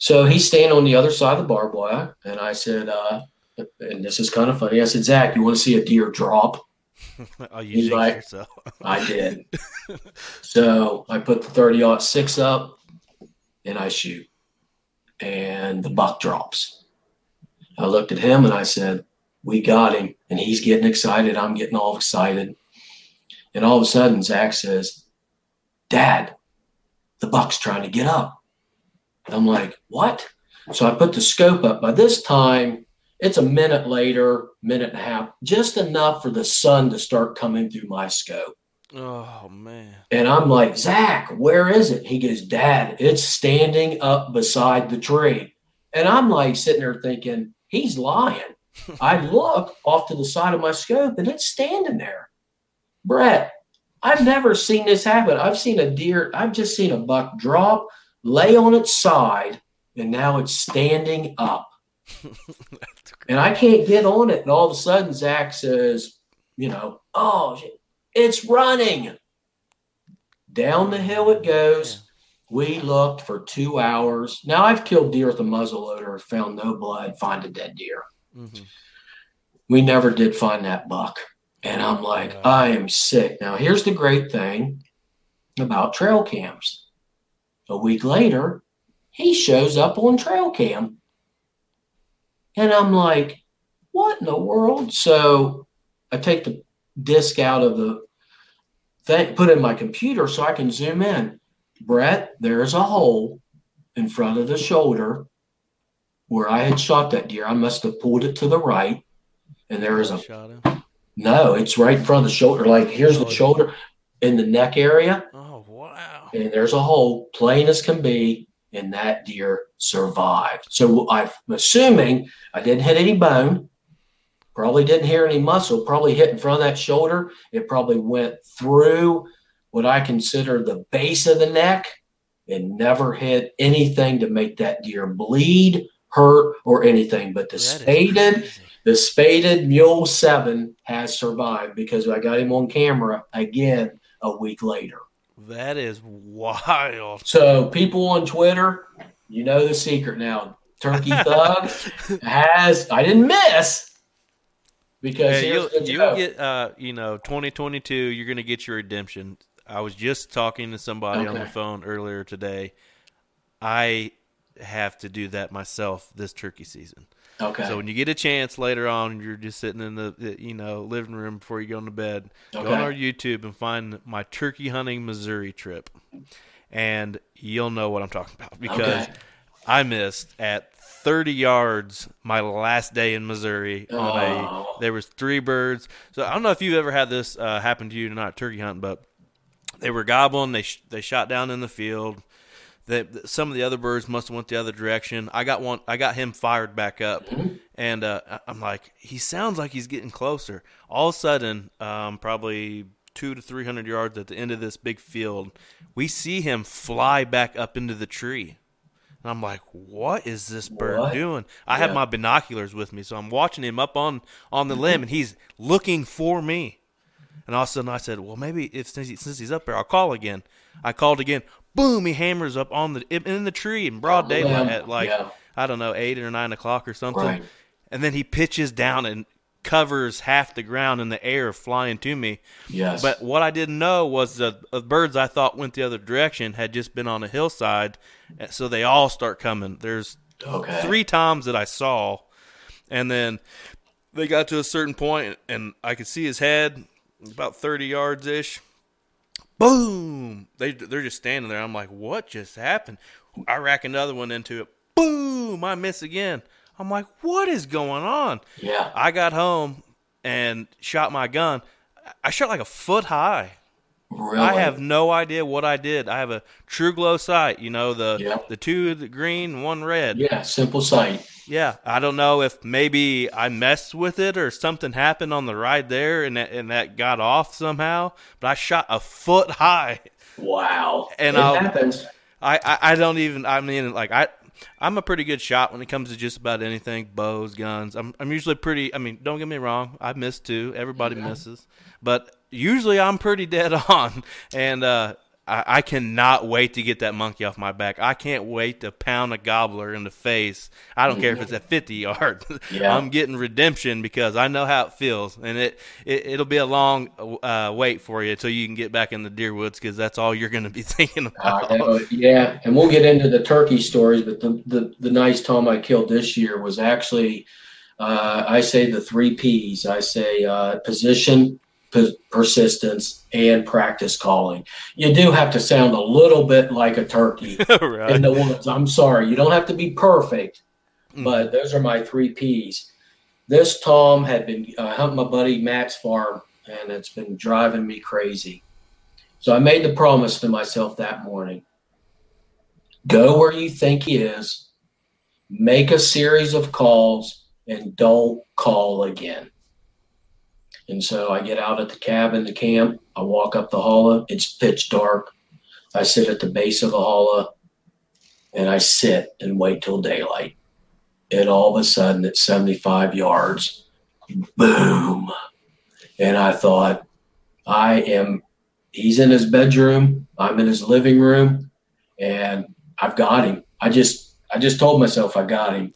So he's standing on the other side of the barbed wire. And I said, uh, and this is kind of funny. I said, Zach, you want to see a deer drop? oh, you He's like- yourself. I did. so I put the 30 six up and I shoot. And the buck drops. I looked at him and I said, We got him. And he's getting excited. I'm getting all excited. And all of a sudden, Zach says, Dad, the buck's trying to get up. And I'm like, What? So I put the scope up. By this time, it's a minute later, minute and a half, just enough for the sun to start coming through my scope. Oh man. And I'm like, Zach, where is it? He goes, Dad, it's standing up beside the tree. And I'm like sitting there thinking, he's lying. I look off to the side of my scope and it's standing there. Brett, I've never seen this happen. I've seen a deer, I've just seen a buck drop, lay on its side, and now it's standing up. And I can't get on it. And all of a sudden, Zach says, you know, oh, it's running. Down the hill it goes. We looked for two hours. Now I've killed deer with a muzzle loader, found no blood, find a dead deer. Mhm. We never did find that buck. And I'm like, Wow. I am sick. Now here's the great thing about trail cams. A week later, he shows up on trail cam. And I'm like, what in the world? So I take the disc out of the thing, put it in my computer so I can zoom in. Brett, there's a hole in front of the shoulder where I had shot that deer. I must have pulled it to the right. And there is a no, it's right in front of the shoulder. Like here's the Oh. shoulder in the neck area, Oh wow. and there's a hole, plain as can be, and that deer survived. So I'm assuming I didn't hit any bone, probably didn't hear any muscle, probably hit in front of that shoulder. It probably went through what I consider the base of the neck and never hit anything to make that deer bleed, hurt, or anything. But the spaded the spaded Mule 7 has survived because I got him on camera again a week later. That is wild. So, people on Twitter, you know the secret now. Turkey Thug has, I didn't miss because here's you'll, you'll get uh, you know, 2022. You're gonna get your redemption. I was just talking to somebody on the phone earlier today. I have to do that myself this turkey season. Okay. So when you get a chance later on, you're just sitting in the you know living room before you go into bed. Go on our. YouTube and find my turkey hunting Missouri trip, and you'll know what I'm talking about because Okay. I missed at 30 yards my last day in Missouri on a. Oh. There was three birds. So I don't know if you've ever had this uh, happen to you, not turkey hunting, but they were gobbling. They sh- they shot down in the field. That some of the other birds must have went the other direction. I got one. I got him fired back up, Mm-hmm. and uh, I'm like, he sounds like he's getting closer. All of a sudden, um, probably two to three hundred yards at the end of this big field, we see him fly back up into the tree. And I'm like, what is this bird What? doing? I have my binoculars with me, so I'm watching him up on on the limb, and he's looking for me. And all of a sudden, I said, "Well, maybe if since, he, since he's up there, I'll call again." I called again. Boom! He hammers up on the in the tree in broad daylight Yeah, at like yeah. I don't know eight or nine o'clock or something. Right. And then he pitches down and covers half the ground in the air, flying to me. Yes. But what I didn't know was the, the birds I thought went the other direction had just been on a hillside, so they all start coming. There's Okay. three times that I saw, and then they got to a certain point, and I could see his head about thirty yards ish. Boom! They they're just standing there. I'm like, what just happened? I rack another one into it. Boom! I miss again. I'm like, what is going on? yeah. I got home and shot my gun. I shot like a foot high. Really. I have no idea what I did. I have a TruGlo sight, you know, the the two the green, one red. Yeah. Simple sight. Yeah, I don't know if maybe I messed with it or something happened on the ride there and that, and that got off somehow. But I shot a foot high. Wow. And it I'll- happens. I, I, I don't even. I mean, like I, I'm a pretty good shot when it comes to just about anything, bows, guns. I'm I'm usually pretty. I mean, don't get me wrong. I miss too. Everybody misses, but usually I'm pretty dead on. And uh, I, I cannot wait to get that monkey off my back. I can't wait to pound a gobbler in the face. I don't care if it's at 50 yards. Yeah. I'm getting redemption because I know how it feels, and it, it it'll be a long uh, wait for you until you can get back in the deer woods because that's all you're going to be thinking about. Yeah, and we'll get into the turkey stories, but the, the, the nice tom I killed this year was actually, uh, I say the three P's. I say uh, position, persistence, and practice calling. You do have to sound a little bit like a turkey right. in the woods. I'm sorry, you don't have to be perfect, Mm. but those are my three P's. This Tom had been uh, hunting my buddy Matt's farm, and it's been driving me crazy. So I made the promise to myself that morning go where you think he is, make a series of calls, and don't call again. And so I get out at the cabin, the camp. I walk up the holla. It's pitch dark. I sit at the base of the holla and I sit and wait till daylight. And all of a sudden, at 75 yards, boom. And I thought, I am, he's in his bedroom. I'm in his living room and I've got him. I just, I just told myself I got him.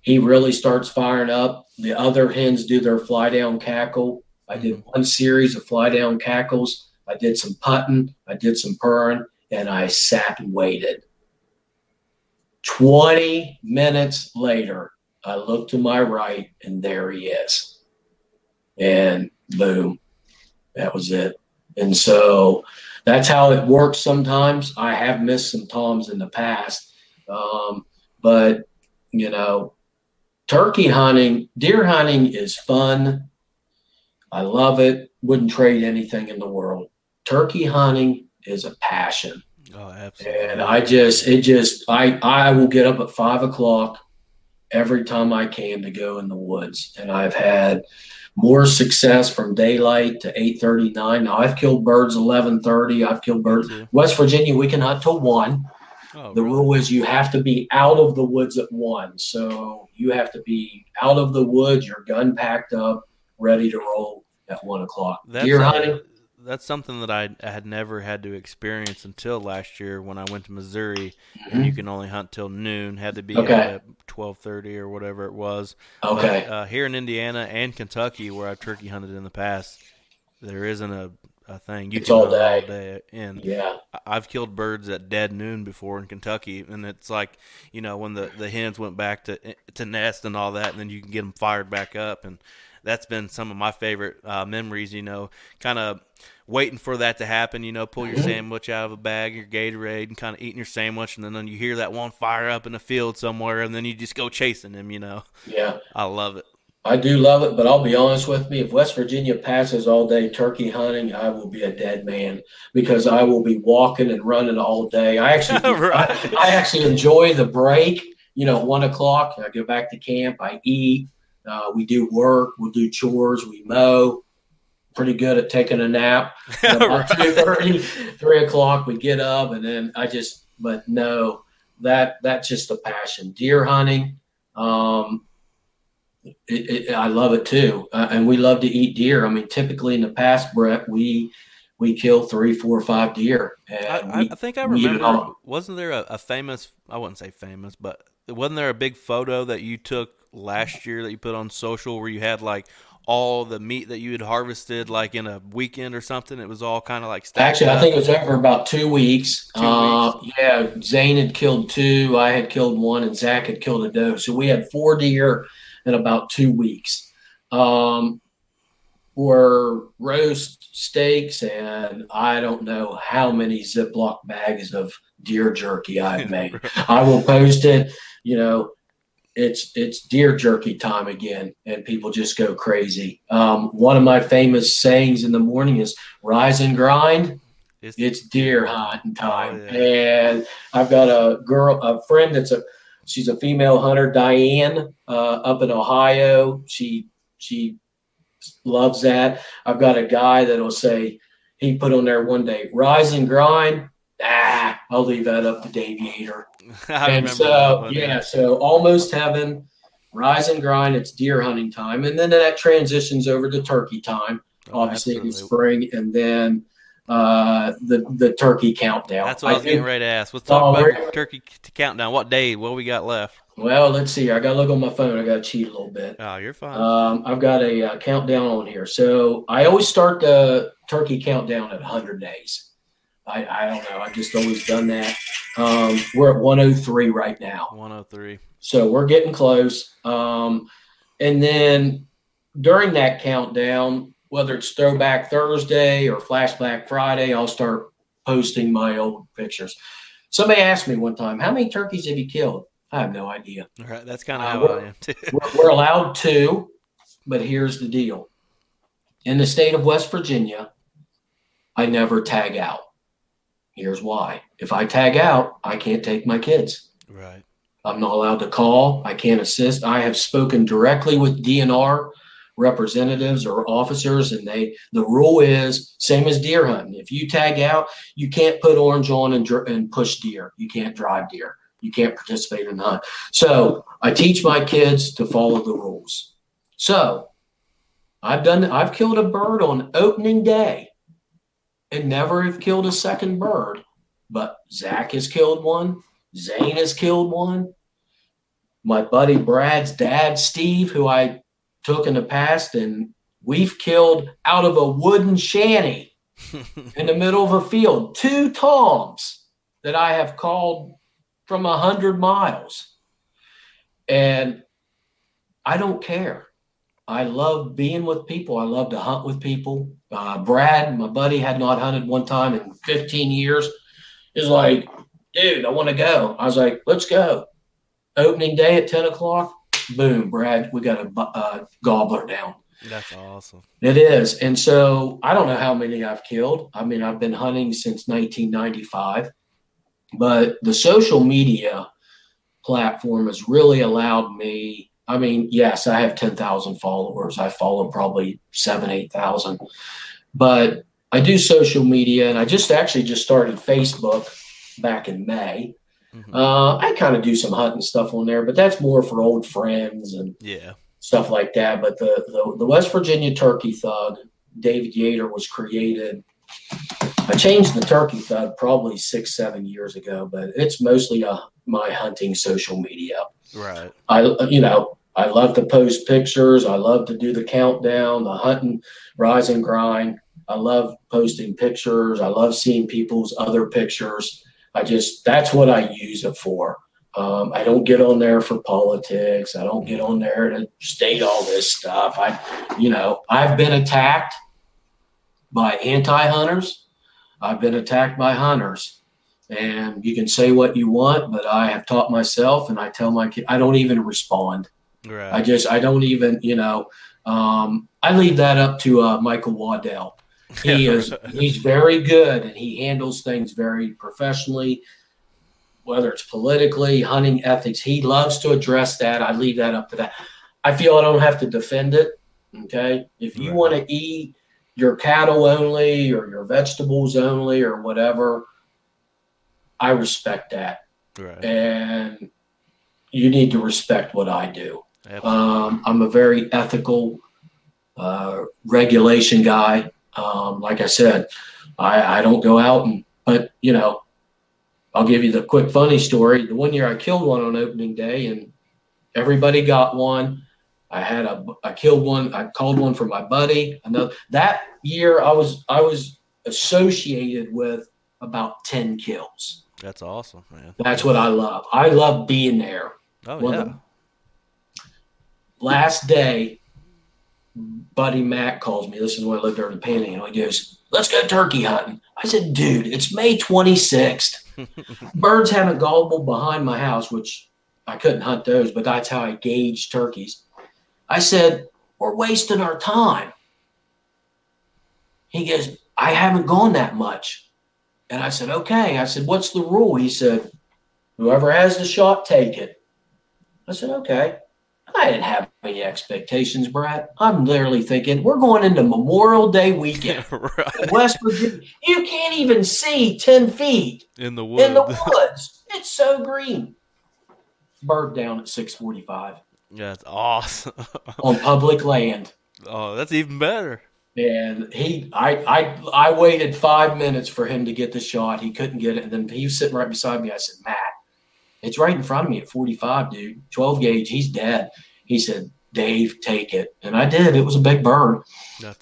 He really starts firing up. The other hens do their fly down cackle. I did one series of fly down cackles. I did some putting. I did some purring and I sat and waited. 20 minutes later, I look to my right and there he is. And boom, that was it. And so that's how it works sometimes. I have missed some toms in the past. Um, but, you know, turkey hunting, deer hunting is fun. I love it. Wouldn't trade anything in the world. Turkey hunting is a passion. Oh, absolutely. And I just, it just, I, I will get up at five o'clock every time I can to go in the woods. And I've had more success from daylight to 8.39. Now I've killed birds 11.30. I've killed birds. too. West Virginia, we can hunt till one. Oh, The really? rule is you have to be out of the woods at one. So you have to be out of the woods, your gun packed up, ready to roll at one o'clock. That's, Deer hunting, that's something that I, I had never had to experience until last year when I went to Missouri, and you can only hunt till noon. Had to be Mm-hmm. Okay. at twelve thirty or whatever it was. okay. But, uh, here in Indiana and Kentucky, where I've turkey hunted in the past, there isn't a, a thing. You It's all hunt all day. day. And yeah. I've killed birds at dead noon before in Kentucky, and it's like you know when the, the hens went back to to nest and all that, and then you can get them fired back up, and that's been some of my favorite uh, memories. You know, kind of waiting for that to happen. You know, pull your Mhm. sandwich out of a bag, your Gatorade, and kind of eating your sandwich, and then, then you hear that one fire up in the field somewhere, and then you just go chasing them. You know, Yeah. I love it. I do love it, but I'll be honest with me. If West Virginia passes all day turkey hunting, I will be a dead man because I will be walking and running all day. I actually, right. I, I, actually enjoy the break. You know, one o'clock, I go back to camp. I eat. Uh, we do work. We'll do chores. We mow. Pretty good at taking a nap. Right. 30, 3 o'clock, we get up, and then I just. But no, that that's just a passion. Deer hunting. Um, it, it, I love it too, uh, and we love to eat deer. I mean, typically in the past, Brett, we we kill three, four, five deer. I, we, I, think I remember. Wasn't there a, a, famous? I wouldn't say famous, but wasn't there a big photo that you took last year that you put on social where you had like all the meat that you had harvested like in a weekend or something? It was all kind of like actually, up. I think it was over about two weeks. Two uh, weeks. Yeah, Zane had killed two, I had killed one, and Zach had killed a doe. So we had four deer in about two weeks. Um, for roast steaks, and I don't know how many Ziploc bags of deer jerky I've made. I will post it. You know, it's it's deer jerky time again, and people just go crazy. Um, one of my famous sayings in the morning is "Rise and grind." It's, it's deer hunting time, oh, yeah. and I've got a girl, a friend that's a She's a female hunter, Diane, uh, up in Ohio. She she loves that. I've got a guy that'll say he put on there one day, rise and grind. Ah, I'll leave that up to Dave Yater. and so yeah, so almost heaven, rise and grind. It's deer hunting time, and then that transitions over to turkey time. Oh, obviously in the spring, and then uh, the the turkey countdown. That's what I, I was getting ready to ask. Let's talk oh, about turkey countdown. What day? What we got left? Well, let's see. I got to look on my phone. I got to cheat a little bit. Oh, you're fine. Um, I've got a uh, countdown on here. So I always start the turkey countdown at 100 days. I, I don't know. I've just always done that. Um, we're at 103 right now. 103. So we're getting close. Um, and then during that countdown, whether it's Throwback Thursday or Flashback Friday, I'll start posting my old pictures. Somebody asked me one time, "How many turkeys have you killed?" I have no idea. All right, that's kind of uh, how I am too. we're, we're allowed to, but here's the deal: in the state of West Virginia, I never tag out. Here's why: if I tag out, I can't take my kids. Right. I'm not allowed to call. I can't assist. I have spoken directly with DNR representatives or officers and they the rule is same as deer hunting. If you tag out you can't put orange on and, and push deer. You can't drive deer. You can't participate in hunt. So i teach my kids to follow the rules. So i've done i've killed a bird on opening day and never have killed a second bird but zach has killed one. Zane has killed one. My buddy brad's dad steve who i took in the past, and we've killed out of a wooden shanty in the middle of a field two toms that I have called from a hundred miles, and I don't care. I love being with people. I love to hunt with people. Uh, Brad, my buddy, had not hunted one time in 15 years. Is like, dude, I want to go. I was like, let's go. Opening day at 10 o'clock boom, Brad, we got a uh, gobbler down. That's awesome. It is. And so I don't know how many I've killed. I mean, I've been hunting since 1995, but the social media platform has really allowed me. I mean, yes, I have 10,000 followers. I follow probably seven, 8,000, but I do social media and I just actually just started Facebook back in May. Mm-hmm. Uh, I kind of do some hunting stuff on there, but that's more for old friends and yeah stuff like that. But the, the, the West Virginia Turkey Thug, David Yater, was created. I changed the Turkey Thug probably six seven years ago, but it's mostly a, my hunting social media. Right. I you know I love to post pictures. I love to do the countdown, the hunting, rise and grind. I love posting pictures. I love seeing people's other pictures. I just that's what I use it for. Um, I don't get on there for politics. I don't get on there to state all this stuff. I, you know, I've been attacked by anti-hunters. I've been attacked by hunters, and you can say what you want, but I have taught myself, and I tell my kids I don't even respond. Right. I just I don't even you know um, I leave that up to uh, Michael Waddell. He is he's very good and he handles things very professionally. Whether it's politically, hunting ethics, he loves to address that. I leave that up to that. I feel I don't have to defend it. Okay, if you right. want to eat your cattle only or your vegetables only or whatever, I respect that. Right. And you need to respect what I do. Um, I'm a very ethical uh, regulation guy. Um, like I said, I, I don't go out and, but you know, I'll give you the quick funny story. The one year I killed one on opening day and everybody got one. I had a, I killed one. I called one for my buddy. Another that year I was, I was associated with about 10 kills. That's awesome, man. That's what I love. I love being there. Oh, yeah. last day, Buddy Mac calls me. This is when I lived there in the Panhandle. He goes, "Let's go turkey hunting." I said, "Dude, it's May 26th. Birds haven't gobbled behind my house, which I couldn't hunt those, but that's how I gauge turkeys." I said, "We're wasting our time." He goes, "I haven't gone that much," and I said, "Okay." I said, "What's the rule?" He said, "Whoever has the shot, take it." I said, "Okay." I didn't have any expectations, Brad. I'm literally thinking we're going into Memorial Day weekend, right. West Virginia. You can't even see ten feet in the woods. In the woods, it's so green. Bird down at six forty-five. Yeah, that's awesome on public land. Oh, that's even better. And he, I, I, I waited five minutes for him to get the shot. He couldn't get it, and then he was sitting right beside me. I said, "Matt, it's right in front of me at 45, dude. 12 gauge. He's dead. He said, Dave, take it. And I did. It was a big burn.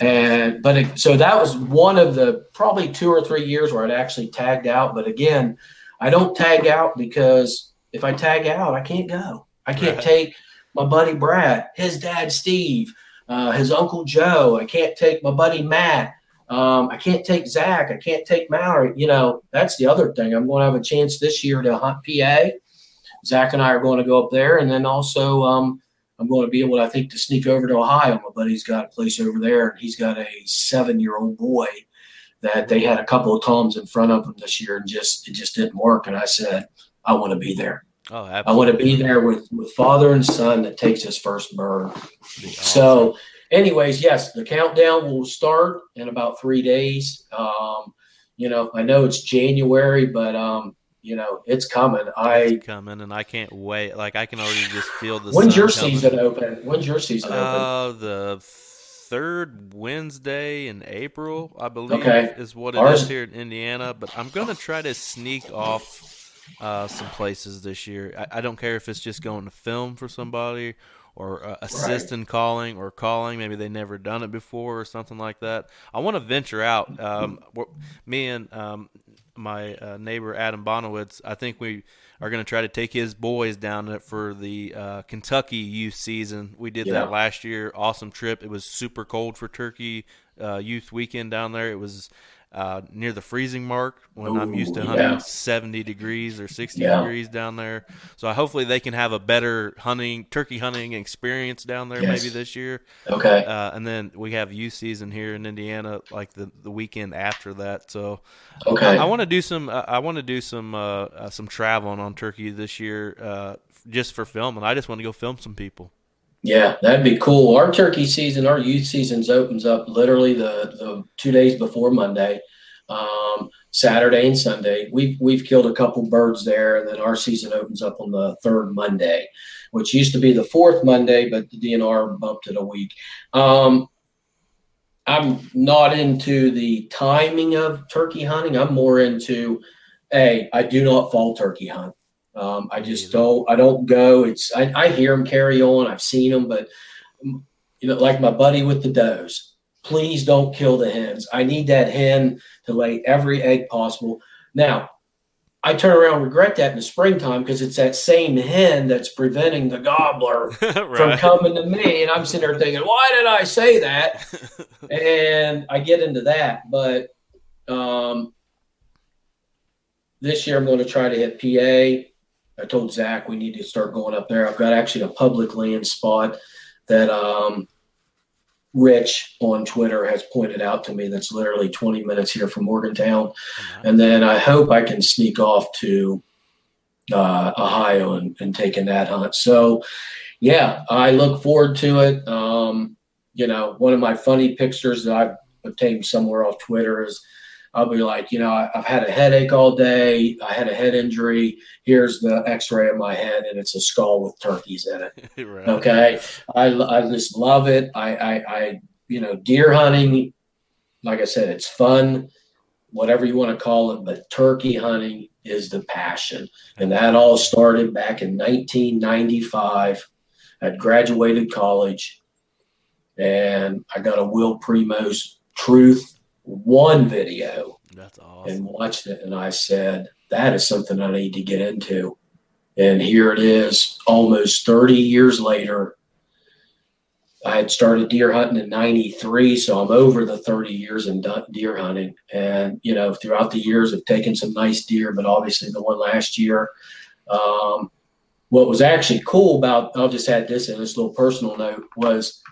and but it, so that was one of the probably two or three years where I'd actually tagged out. But again, I don't tag out because if I tag out, I can't go. I can't right. take my buddy Brad, his dad Steve, uh, his uncle Joe. I can't take my buddy Matt. Um, I can't take Zach. I can't take Mallory. You know, that's the other thing. I'm going to have a chance this year to hunt PA. Zach and I are going to go up there, and then also um, I'm going to be able, I think, to sneak over to Ohio. My buddy's got a place over there, and he's got a seven-year-old boy that they had a couple of toms in front of him this year, and just it just didn't work. And I said, I want to be there. Oh, absolutely. I want to be there with with father and son that takes his first bird. Awesome. So, anyways, yes, the countdown will start in about three days. Um, you know, I know it's January, but um, you know, it's coming. I it's coming, and I can't wait. Like I can already just feel the. When's your coming. season open? When's your season open? Uh, the third Wednesday in April, I believe, okay. is what it Ours... is here in Indiana. But I'm gonna try to sneak off uh, some places this year. I, I, don't care if it's just going to film for somebody or uh, assist right. in calling or calling. Maybe they never done it before or something like that. I want to venture out. Um, me and um, my uh, neighbor Adam Bonowitz, I think we are going to try to take his boys down for the uh, Kentucky youth season. We did yeah. that last year. Awesome trip. It was super cold for Turkey uh, youth weekend down there. It was uh, near the freezing mark when Ooh, I'm used to 170 yeah. degrees or 60 yeah. degrees down there. So hopefully they can have a better hunting turkey hunting experience down there yes. maybe this year. Okay. Uh, and then we have youth season here in Indiana like the, the weekend after that. So okay. I, I want to do some uh, I want to do some uh, uh, some traveling on turkey this year uh, just for filming. I just want to go film some people. Yeah, that'd be cool. Our turkey season, our youth seasons opens up literally the, the two days before Monday, um, Saturday and Sunday. We've we've killed a couple birds there, and then our season opens up on the third Monday, which used to be the fourth Monday, but the DNR bumped it a week. Um, I'm not into the timing of turkey hunting. I'm more into, a. I do not fall turkey hunt. Um, I just don't. I don't go. It's. I, I hear them carry on. I've seen them, but you know, like my buddy with the does. Please don't kill the hens. I need that hen to lay every egg possible. Now, I turn around and regret that in the springtime because it's that same hen that's preventing the gobbler right. from coming to me. And I'm sitting there thinking, why did I say that? and I get into that. But um, this year I'm going to try to hit PA I told Zach we need to start going up there. I've got actually a public land spot that um, Rich on Twitter has pointed out to me that's literally 20 minutes here from Morgantown. And then I hope I can sneak off to uh, Ohio and, and take in that hunt. So, yeah, I look forward to it. Um, you know, one of my funny pictures that I've obtained somewhere off Twitter is I'll be like, you know, I, have had a headache all day. I had a head injury. Here's the X-ray of my head, and it's a skull with turkeys in it. right. Okay, I, I just love it. I, I, I, you know, deer hunting. Like I said, it's fun, whatever you want to call it, but turkey hunting is the passion, and that all started back in 1995. I graduated college, and I got a Will Primos Truth one video. That's awesome. And watched it, and I said, that is something I need to get into. And here it is, almost 30 years later. I had started deer hunting in 93, so I'm over the 30 years in deer hunting. And, you know, throughout the years, I've taken some nice deer, but obviously the one last year. Um, what was actually cool about, I'll just add this in this little personal note, was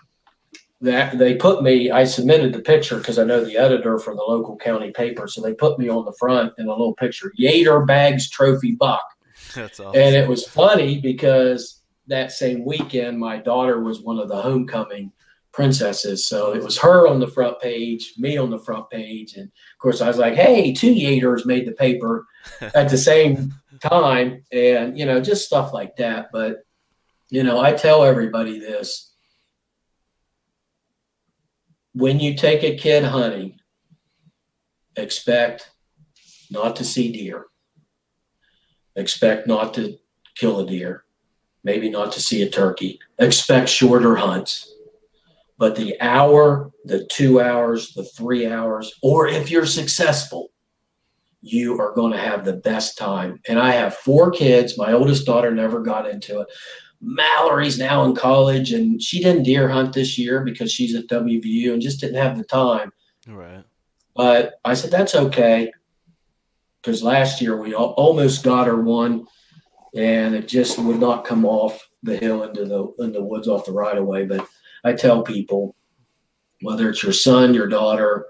that they put me i submitted the picture because i know the editor for the local county paper so they put me on the front in a little picture yater bags trophy buck that's awesome. and it was funny because that same weekend my daughter was one of the homecoming princesses so it was her on the front page me on the front page and of course i was like hey two yaters made the paper at the same time and you know just stuff like that but you know i tell everybody this when you take a kid hunting, expect not to see deer. Expect not to kill a deer. Maybe not to see a turkey. Expect shorter hunts. But the hour, the two hours, the three hours, or if you're successful, you are going to have the best time. And I have four kids. My oldest daughter never got into it. Mallory's now in college and she didn't deer hunt this year because she's at WVU and just didn't have the time. Right. But I said, that's okay. Because last year we almost got her one and it just would not come off the hill into the in the woods off the right of way. But I tell people, whether it's your son, your daughter,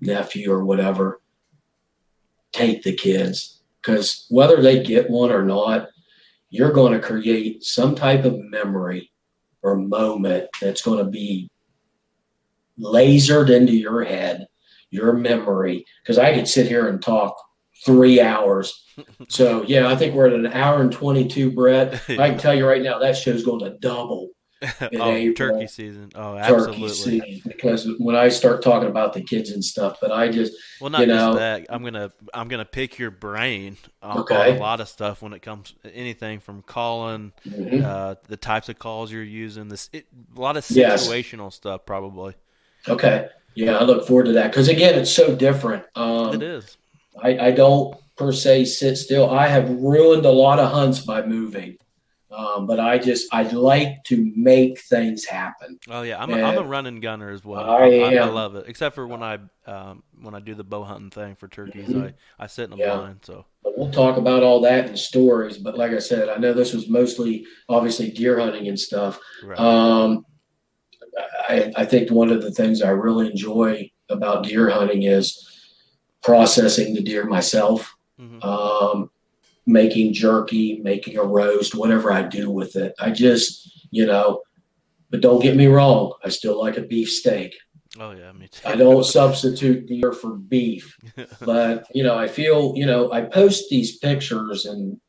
nephew, or whatever, take the kids. Because whether they get one or not, you're going to create some type of memory or moment that's going to be lasered into your head, your memory. Because I could sit here and talk three hours. So yeah, I think we're at an hour and twenty-two, Brett. I can tell you right now that show's going to double oh, April, turkey season. Oh, absolutely. Season. Because when I start talking about the kids and stuff, but I just well, not you just that. I'm gonna I'm gonna pick your brain on, okay. on a lot of stuff when it comes anything from calling, mm-hmm. uh, the types of calls you're using, this it, a lot of situational yes. stuff probably. Okay. Yeah, I look forward to that because again, it's so different. Um, it is. I, I don't per se sit still. I have ruined a lot of hunts by moving. Um, but I just I like to make things happen. Oh yeah, I'm, a, I'm a running gunner as well. I, I, I, love it, except for when I um, when I do the bow hunting thing for turkeys. Mm-hmm. I, I sit in a yeah. blind. So but we'll talk about all that in stories. But like I said, I know this was mostly obviously deer hunting and stuff. Right. Um, I, I think one of the things I really enjoy about deer hunting is processing the deer myself. Mm-hmm. Um, making jerky, making a roast, whatever I do with it. I just, you know, but don't get me wrong, I still like a beef steak. Oh yeah, me too. I don't substitute deer for beef, but you know, I feel, you know, I post these pictures and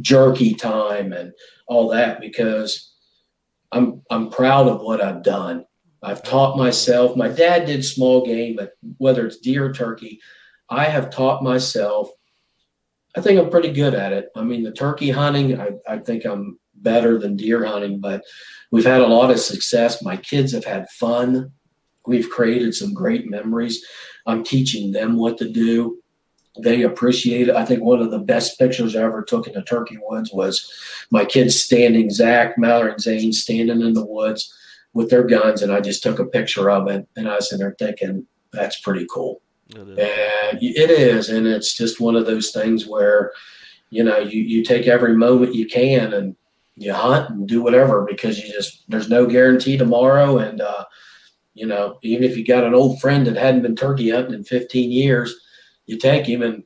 jerky time and all that because I'm I'm proud of what I've done. I've taught myself. My dad did small game, but whether it's deer or turkey, I have taught myself I think I'm pretty good at it. I mean, the turkey hunting, I, I think I'm better than deer hunting, but we've had a lot of success. My kids have had fun. We've created some great memories. I'm teaching them what to do. They appreciate it. I think one of the best pictures I ever took in the turkey woods was my kids standing, Zach, Mallory, and Zane standing in the woods with their guns, and I just took a picture of it. And I was in there thinking, that's pretty cool. It and it is, and it's just one of those things where, you know, you, you take every moment you can and you hunt and do whatever because you just there's no guarantee tomorrow. And uh, you know even if you got an old friend that hadn't been turkey hunting in 15 years you take him and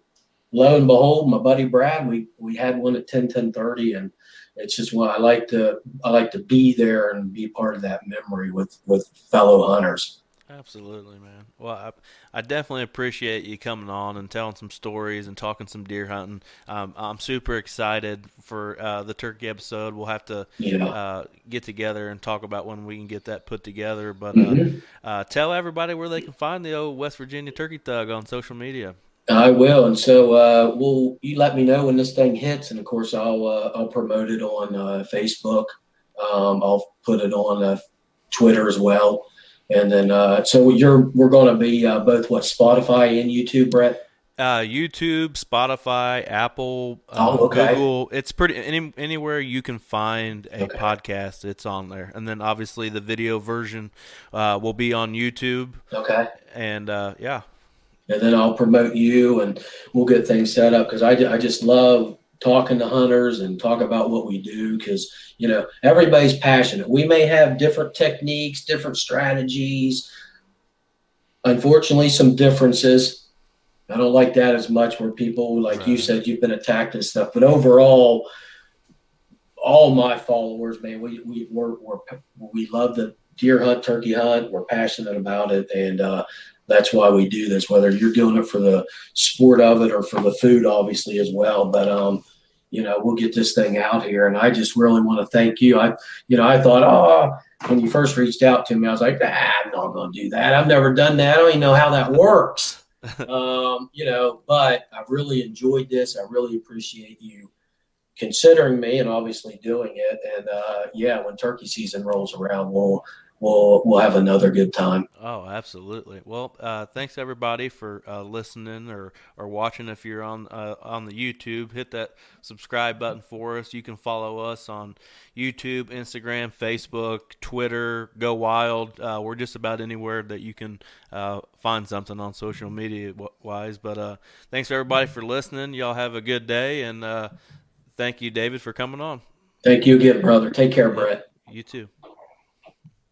lo and behold my buddy brad we we had one at 10 10 30 and it's just what i like to i like to be there and be part of that memory with with fellow hunters Absolutely, man. Well, I, I, definitely appreciate you coming on and telling some stories and talking some deer hunting. Um, I'm super excited for uh, the turkey episode. We'll have to yeah. uh, get together and talk about when we can get that put together. But uh, mm-hmm. Uh, tell everybody where they can find the old West Virginia Turkey Thug on social media. I will, and so uh, we'll you let me know when this thing hits, and of course I'll uh, I'll promote it on Facebook. Um, I'll put it on Twitter as well. And then, uh, so you're we're going to be uh, both what Spotify and YouTube, Brett. Uh, YouTube, Spotify, Apple, uh, oh, okay. Google. It's pretty any, anywhere you can find a okay. podcast. It's on there, and then obviously the video version uh, will be on YouTube. Okay. And uh, yeah. And then I'll promote you, and we'll get things set up because I, I just love talking to hunters and talk about what we do because you know everybody's passionate. We may have different techniques different strategies. Unfortunately some differences. I don't like that as much where people like right. you said you've been attacked and stuff but overall all my followers man we, we we're, we're, we love the deer hunt turkey hunt. We're passionate about it and uh, that's why we do this whether you're doing it for the sport of it or for the food obviously as well. But um you know, we'll get this thing out here. And I just really want to thank you. I, you know, I thought, oh, when you first reached out to me, I was like, ah, I'm not going to do that. I've never done that. I don't even know how that works. um, you know, but I've really enjoyed this. I really appreciate you considering me and obviously doing it. And uh, yeah, when turkey season rolls around, we'll we'll we'll have another good time. Oh, absolutely. Well, uh, thanks everybody for uh, listening or, or watching. If you're on uh, on the YouTube, hit that subscribe button for us. You can follow us on YouTube, Instagram, Facebook, Twitter. Go wild. Uh, we're just about anywhere that you can uh, find something on social media wise. But uh, thanks everybody for listening. Y'all have a good day, and thank you, David, for coming on. Thank you again, brother. Take care, Brett. You too.